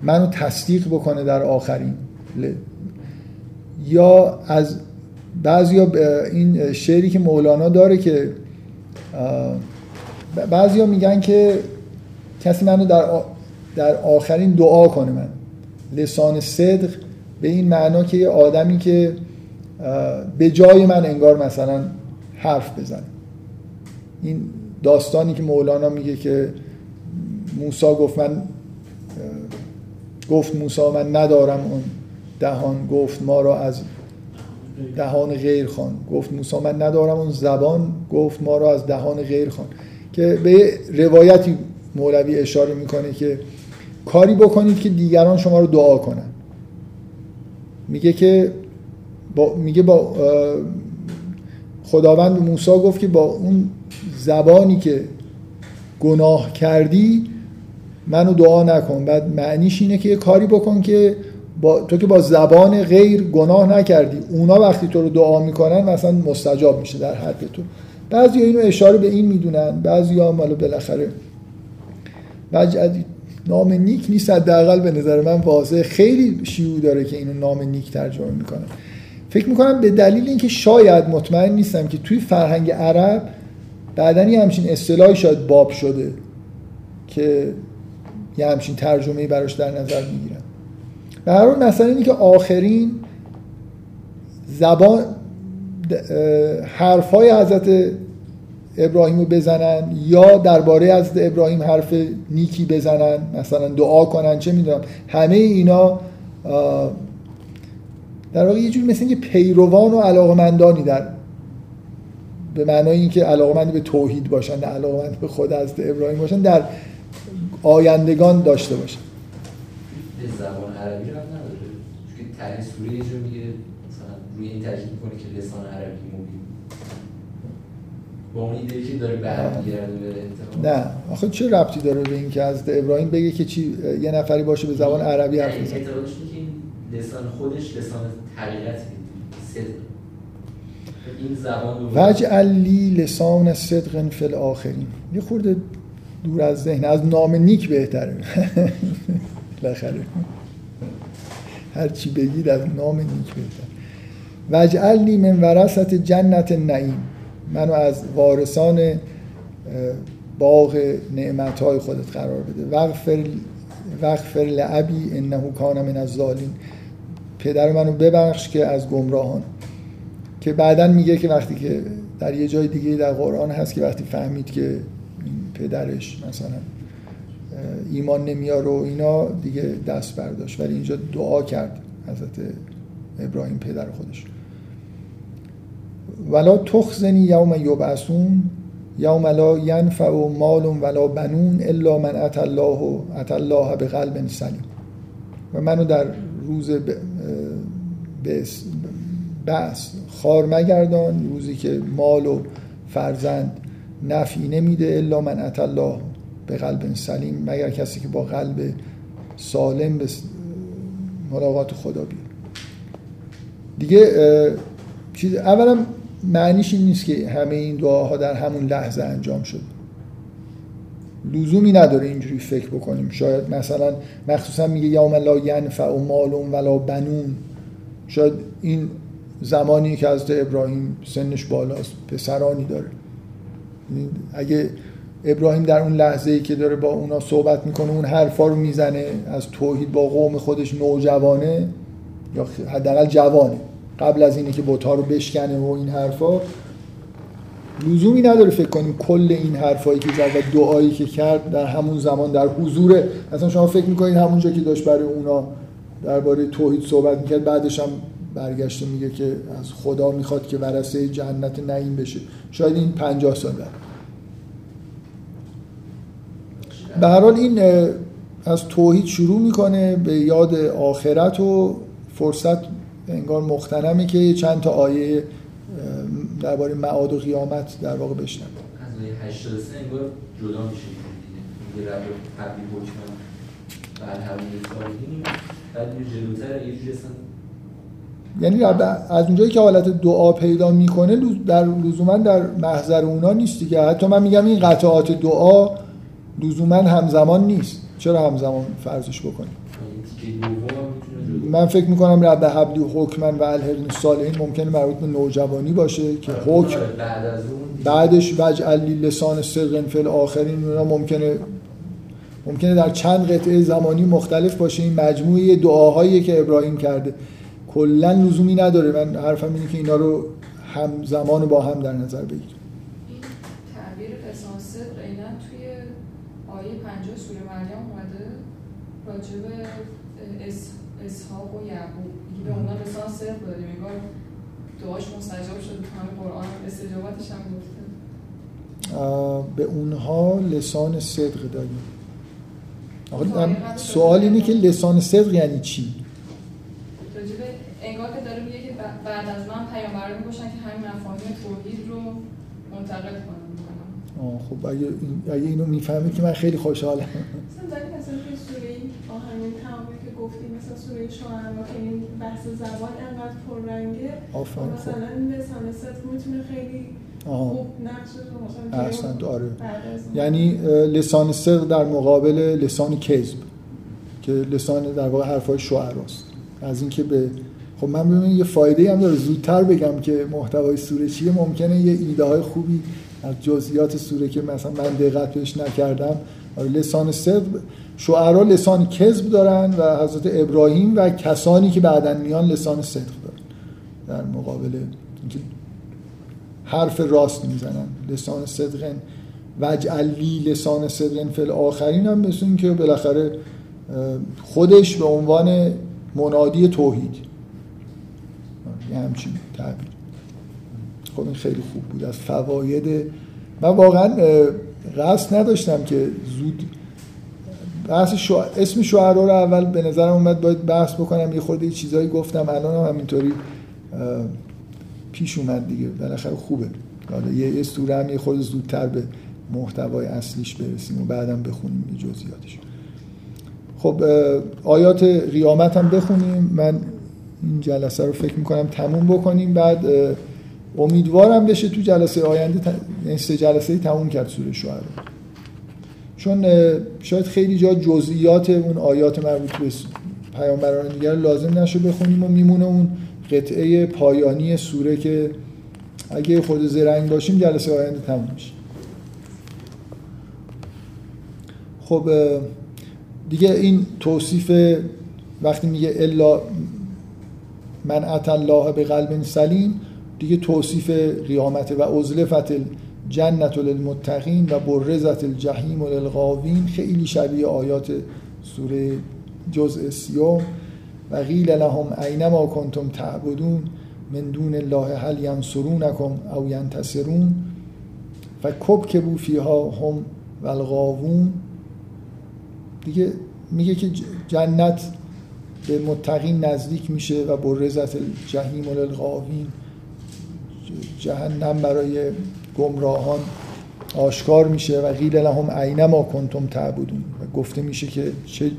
منو تصدیق بکنه در آخرین یا از بعضیا این شعری که مولانا داره که اه، بعضیا میگن که کسی منو در آ- در آخرین دعا کنه من. لسان صدق به این معنا که یه آدمی که به جای من انگار مثلا حرف بزنه. این داستانی که مولانا میگه که موسی گفت من گفت موسی من ندارم اون دهان گفت ما را از دهان غیر خان گفت موسی من ندارم اون زبان گفت ما را از دهان غیر خان که به روایتی مولوی اشاره می‌کنه که کاری بکنید که دیگران شما رو دعا کنن. میگه که با میگه با خداوند موسی گفت که با اون زبانی که گناه کردی منو دعا نکن. بعد معنیش اینه که یه کاری بکن که با تو که با زبان غیر گناه نکردی. اونا وقتی تو رو دعا می‌کنن مثلا مستجاب میشه در حد تو. بعضی اینو اشاره به این می‌دونن بعضی هم حالا بالاخره نام نیک نیست حداقل به نظر من واضح. خیلی شیوع داره که اینو نام نیک ترجمه می‌کنن فکر می‌کنم به دلیل اینکه شاید مطمئن نیستم که توی فرهنگ عرب بعدن یه همچین اصطلاحی شاید باب شده که یه همچین ترجمه براش در نظر می‌گیرن. به هر حال مثلا اینی که آخرین زبان حرفای حضرت ابراهیم رو بزنن یا درباره از ابراهیم حرف نیکی بزنن مثلا دعا کنن چه می‌دونم. همه اینا در واقع یه جوری مثل اینکه پیروان و علاقمندانی در به معنای اینکه علاقمند به توحید باشن نه علاقمند به خود از ابراهیم باشن در آیندگان داشته باشن. به زبان عربی رو نداره؟ چون سوره یه جور میگه مثلا روی این تاکید می‌کنه که لسان عربی. با اون ایده که داره برمیگرده به نه. آخه چه ربطی داره به اینکه از ابراهیم بگه که چی یه نفری باشه به زبان عربی حرف بزنه؟ اعتقادش که این لسان خودش لسان صدق. این زبان وجعل لی لسان صدق فی الاخرین. یه خورده دور از ذهن از نام نیک بهتره. بالاخره. هر چی بگید از نام نیک بهتر وجعل لی من ورثت جنت نعیم منو از وارثان باغ نعمتهای خودت قرار بده. وغفر وغفر لعبی انه کان من الظالمین. پدر منو ببخش که از گمراهان. که بعدا میگه که وقتی که در یه جای دیگه در قرآن هست که وقتی فهمید که این پدرش مثلا ایمان نمیاره و اینا دیگه دست برداشت. ولی اینجا دعا کرد حضرت ابراهیم پدر خودش. ولا تخزنی یوم یبعثون یوم لا ینفع مال ولا بنون الا من اتى الله اتى الله بقلب سلیم. و منو در روز بس- خار مگردان روزی که مال و فرزند نفعی نمیده الا من اتى الله به قلب سلیم. مگر کسی که با قلب سالم به ملاقات خدا بیاد. دیگه چیز اولا معنیش این نیست که همه این دعاها در همون لحظه انجام شد. لزومی نداره اینجوری فکر بکنیم. شاید مثلا مخصوصا میگه یوم لا ینفع و مال ولا بنون. شاید این زمانی که از ابراهیم سنش بالاست پسرانی داره. یعنی اگه ابراهیم در اون لحظه ای که داره با اونا صحبت می‌کنه اون حرفا رو می‌زنه از توحید با قوم خودش نوجوانه یا حداقل جوانه. قبل از اینه که بوتا رو بشکنه و این حرفا لزومی نداره فکر کنیم کل این حرفایی که زد و دعایی که کرد در همون زمان در حضور اصلا شما فکر می‌کنید همونجا که داشت برای اونا درباره توحید صحبت می‌کرد بعدش هم برگشته میگه که از خدا می‌خواد که ورثه جنت نعیم بشه. شاید این 50 سال بعد. به هر حال این از توحید شروع می‌کنه به یاد آخرت و فرصت انگار مختنمه که چند تا آیه درباره معاد و قیامت در واقع بشنم از آیه 83 انگار جدا میشه دیگه. قبلی حکمم بعد جلوتر یه جوری اصلا یعنی از اونجایی که حالت دعا پیدا می‌کنه در لزوما در محضر اونا نیست دیگه. حتی من میگم این قطعات دعا لزوما همزمان نیست. چرا همزمان فرضش بکنیم؟ من فکر می‌کنم رب حبلی حکمن و الهرین صالحین ممکنه مربوط به نوجوانی باشه که حکم آره، بعد از اون دیگه. بعدش وجعل لی لسان صدق فی الاخرین اونا ممکنه ممکنه در چند قطعه زمانی مختلف باشه. این مجموعه دعاهایی که ابراهیم کرده کلا لزومی نداره. من حرفم اینه که اینا رو همزمان با هم در نظر بگیریم. این تعبیر لسان صدق عینا توی آیه 50 سوره مریم اومده. راجع به اس- اسحاق و یعقوب. میگه به اونا لسان صدق دادیم انگار دعاش مستجاب شده تو همه قرآن استجابتش هم گفته. آه، به اونها لسان صدق دادیم. من- سوال اینه که لسان صدق یعنی چی؟ انگار که داره میگه که بعد از من پیامبرانی باشن که همین مفاهیم توحید رو منتقل کنن. آه، خب اگه, اگه اینو می‌فهمه که من خیلی خوشحالم. مثلا در مثلا توی سوره آهنین تمامی که گفتیم مثلا سوره شاعرا که این بحث زبان انقدر پررنگه مثلا لسان صدق می‌تونه خیلی آها. احسنت آره. یعنی لسان صدق در مقابل لسان کذب که لسان در واقع حرفای شعراست. از اینکه به خب من ببینم یه فایده هم داره. زودتر بگم که محتوای سوره چیه. ممکنه یه ایده های خوبی از جزئیات سوره که مثلا من دقت بهش نکردم. آره، لسان صدق شعرا لسان کذب دارن و حضرت ابراهیم و کسانی که بعدا میان لسان صدق دارن. در مقابل اینکه حرف راست می‌زنن. لسان صدق وجعل لی لسان صدق فی الاخرین هم مثل که بالاخره خودش به عنوان منادی توحید. یه همچین تعبیر. خب این خیلی خوب بود. از فواید. من واقعا قصد نداشتم که زود بحث شع... اسم شعرا رو اول به نظرم اومد باید بحث بکنم. یه خورده چیزایی گفتم. الان هم همینطوری پیش اومد دیگه. بالاخره خوبه. حالا یه سوره هم یه خورده زودتر به محتوای اصلیش برسیم و بعدم بخونیم جزئیاتش خب آیات قیامت هم بخونیم. من این جلسه رو فکر می‌کنم تموم بکنیم. بعد امیدوارم بشه تو جلسه آینده ت... یعنی سه جلسه تموم کرد سوره شعرا. چون شاید خیلی جا جزئیات اون آیات مربوط به پیامبران دیگر لازم نشه بخونیم و میمونه اون قطعه پایانی سوره که اگه خود زرنگ باشیم جلسه آینده تموم میشه. خب دیگه این توصیف وقتی میگه الا من الله به قلب سلیم دیگه توصیف قیامت و ازلفت الجنت للمتقین و برزت الجحیم للغاوین. خیلی شبیه آیات سوره جزء سیوم. و قیل لهم اینما کنتم تعبدون من دون الله هل ینصرونکم او ینتصرون. و کب که بو فیها هم و الغاوون. دیگه میگه که جنت به متقین نزدیک میشه و برزت الجحیم للغاوین. ج- جهنم برای گمراهان آشکار میشه و قیل لهم اینما کنتم تعبدون. و گفته میشه که چه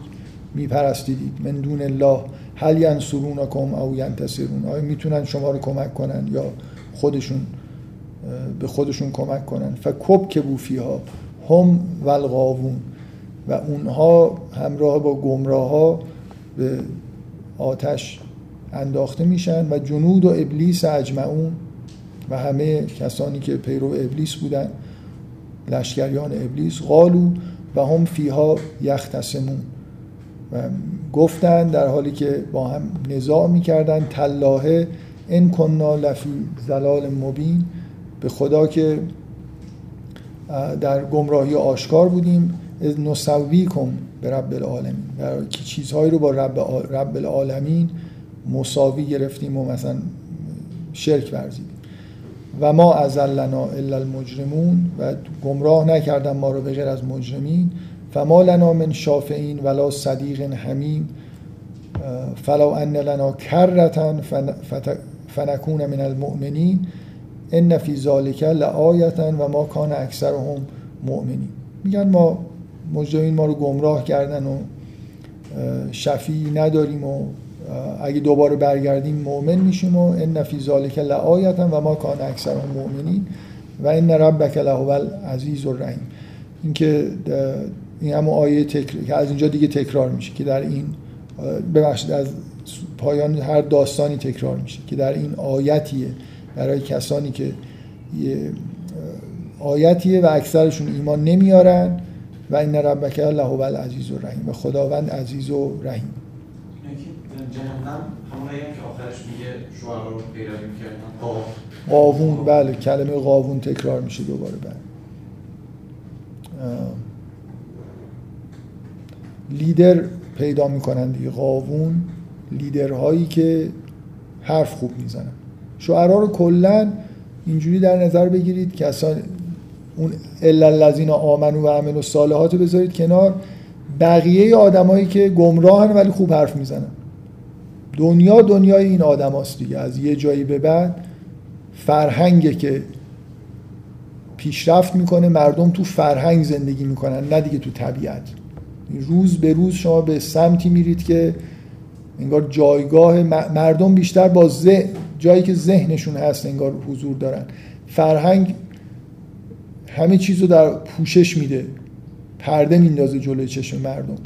میپرستیدید من دون الله هل ینصرونکم او ینتصرون. آیا می‌تونن شما رو کمک کنن یا خودشون به خودشون کمک کنن؟ فکب که بوفیها هم و الغاوون و اونها همراه با گمراه ها به آتش انداخته میشن و جنود و ابلیس اجمعون و همه کسانی که پیرو ابلیس بودن لشکریان ابلیس قالو و هم فیها یختصمون. و گفتن در حالی که با هم نزاع می‌کردن تلاهه ان کننا لفی زلال مبین به خدا که در گمراهی آشکار بودیم. از نسوی کن به رب العالمین. در که چیزهایی رو با رب, رب العالمین مساوی گرفتیم و مثلا شرک ورزیدیم. و ما اضلنا الا المجرمون و گمراه نکردن ما رو به غیر از مجرمین. فما لنا من شافعین ولا صدیق حمیم. فلو ان لنا کرة فنکون من المؤمنین. ان فی ذالک لآیة و ما کان اکثرهم مؤمنین. میگن ما مجرمین ما رو گمراه کردن و شفی نداریم و اگه دوباره برگردیم مؤمن میشیم و ان فی ذالک لآیتا و ما کان اکثرهم مؤمنین و ان ربک لهو العزیز الرحیم. اینکه این همون آیه تکر... که از اینجا دیگه تکرار میشه که در این ببخشید از پایان هر داستانی تکرار میشه که در این آیتیه برای کسانی که یه آیتیه و اکثرشون ایمان نمیارن و این ربک الله و العزیز و رحیم و خداوند عزیز و رحیم. جهنم همون که آخرش میگه شعرا رو پیروی می‌کردن. قاوون. بله کلمه قاوون تکرار میشه دوباره بله. لیدر پیدا می‌کنن دیگه قاوون. لیدرهایی که حرف خوب می‌زنن. شعرا رو کلا اینجوری در نظر بگیرید که اصلا اون الا الذین آمنو و عملوا الصالحات بذارید کنار. بقیه آدمایی که گمراهن ولی خوب حرف می‌زنن. دنیا دنیای این آدماست دیگه. از یه جایی به بعد فرهنگه که پیشرفت می‌کنه مردم تو فرهنگ زندگی می‌کنن نه دیگه تو طبیعت. روز به روز شما به سمتی میرید که انگار جایگاه مردم بیشتر با ذهن جایی که ذهنشون هست انگار حضور دارن. فرهنگ همه چیز رو در پوشش میده. پرده میندازه جلوی چشم مردم.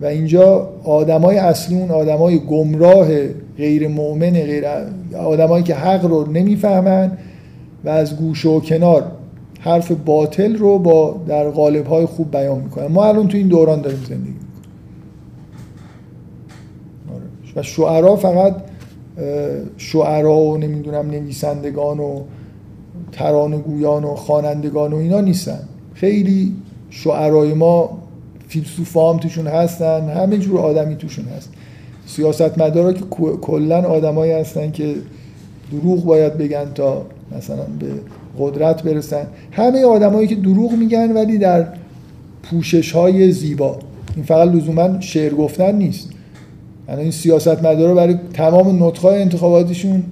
و اینجا آدمای اصلی اون آدمای گمراه غیر مؤمن غیر آدمایی که حق رو نمی‌فهمن و از گوشه و کنار حرف باطل رو با در قالب های خوب بیان می‌کنن. ما الان تو این دوران داریم زندگی می‌کنیم. و شعرا فقط شعرا و نمی‌دونم نویسندگان و ترانه گویان و خوانندگان و اینا نیستن. خیلی شعرای ما فیلسوف هم توشون هستن همه جور آدمی توشون هست. سیاست مدارا که کلا آدمایی هستن که دروغ باید بگن تا مثلا به قدرت برسن. همه آدمایی که دروغ میگن ولی در پوشش های زیبا. این فقط لزوما شعر گفتن نیست. یعنی این سیاست مدارا برای تمام نطقهای انتخاباتشون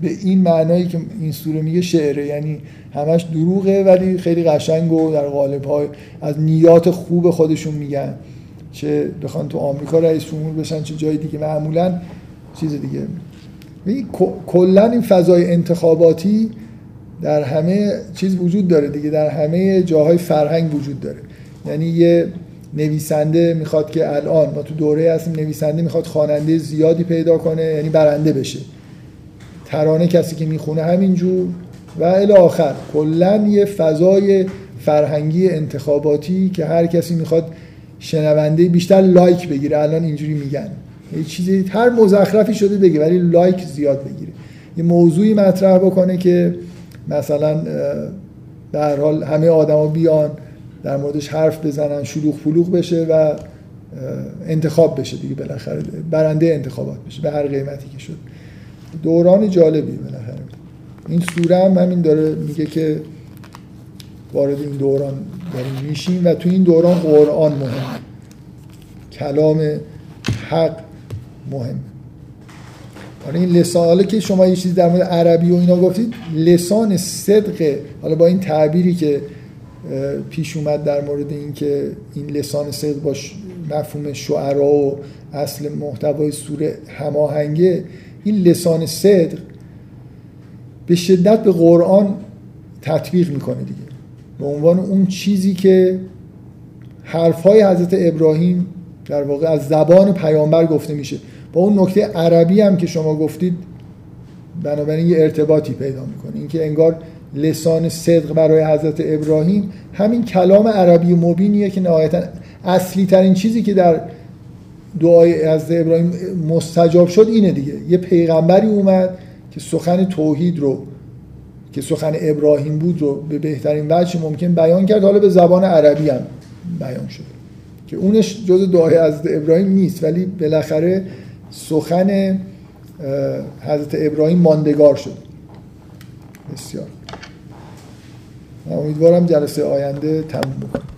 به این معنایی که این سوره میگه شعره یعنی همش دروغه ولی خیلی قشنگ و در قالب های از نیات خوب خودشون میگن چه بخوان تو آمریکا رئیس جمهور بشن چه جای دیگه. معمولا چیز دیگه. کلا این فضای انتخاباتی در همه چیز وجود داره دیگه. در همه جاهای فرهنگ وجود داره. یعنی یه نویسنده می‌خواد که الان ما تو دوره هستیم نویسنده می‌خواد خواننده زیادی پیدا کنه یعنی برنده بشه. ترانه کسی که می‌خونه همینجور. و الی آخر کلا یه فضای فرهنگی انتخاباتی که هر کسی می‌خواد شنونده بیشتر لایک بگیره. الان اینجوری میگن. یه چیزی هر مزخرفی شده بگه ولی لایک زیاد بگیره. یه موضوعی مطرح بکنه که مثلا در حال همه آدما بیان در موردش حرف بزنن شلوغ پلوغ بشه و انتخاب بشه دیگه بالاخره برنده انتخابات بشه به هر قیمتی که شد. دوران جالبی بالاخره. این سوره هم همین داره میگه که وارد این دوران داریم میشیم و تو این دوران قرآن مهم. کلام حق مهم. حالا این لسان که شما یه چیزی در مورد عربی و اینا گفتید لسان صدق حالا با این تعبیری که پیش اومد در مورد این که این لسان صدق با مفهوم شعرا و اصل محتوای سوره هماهنگه این لسان صدق به شدت به قرآن تطبیق می‌کنه دیگه. به عنوان اون چیزی که حرفهای حضرت ابراهیم در واقع از زبان پیامبر گفته میشه. با اون نکته عربی هم که شما گفتید بنابراین یه ارتباطی پیدا می‌کنه. اینکه انگار لسان صدق برای حضرت ابراهیم همین کلام عربی مبینیه که نهایتا اصلی ترین چیزی که در دعای از ابراهیم مستجاب شد اینه دیگه. یه پیغمبری اومد که سخن توحید رو که سخن ابراهیم بود رو به بهترین وجه ممکن بیان کرد. حالا به زبان عربی هم بیان شد. که اونش جز دعای از ابراهیم نیست ولی بالاخره سخن حضرت ابراهیم ماندگار شد. بسیار. امیدوارم جلسه آینده تموم بکنم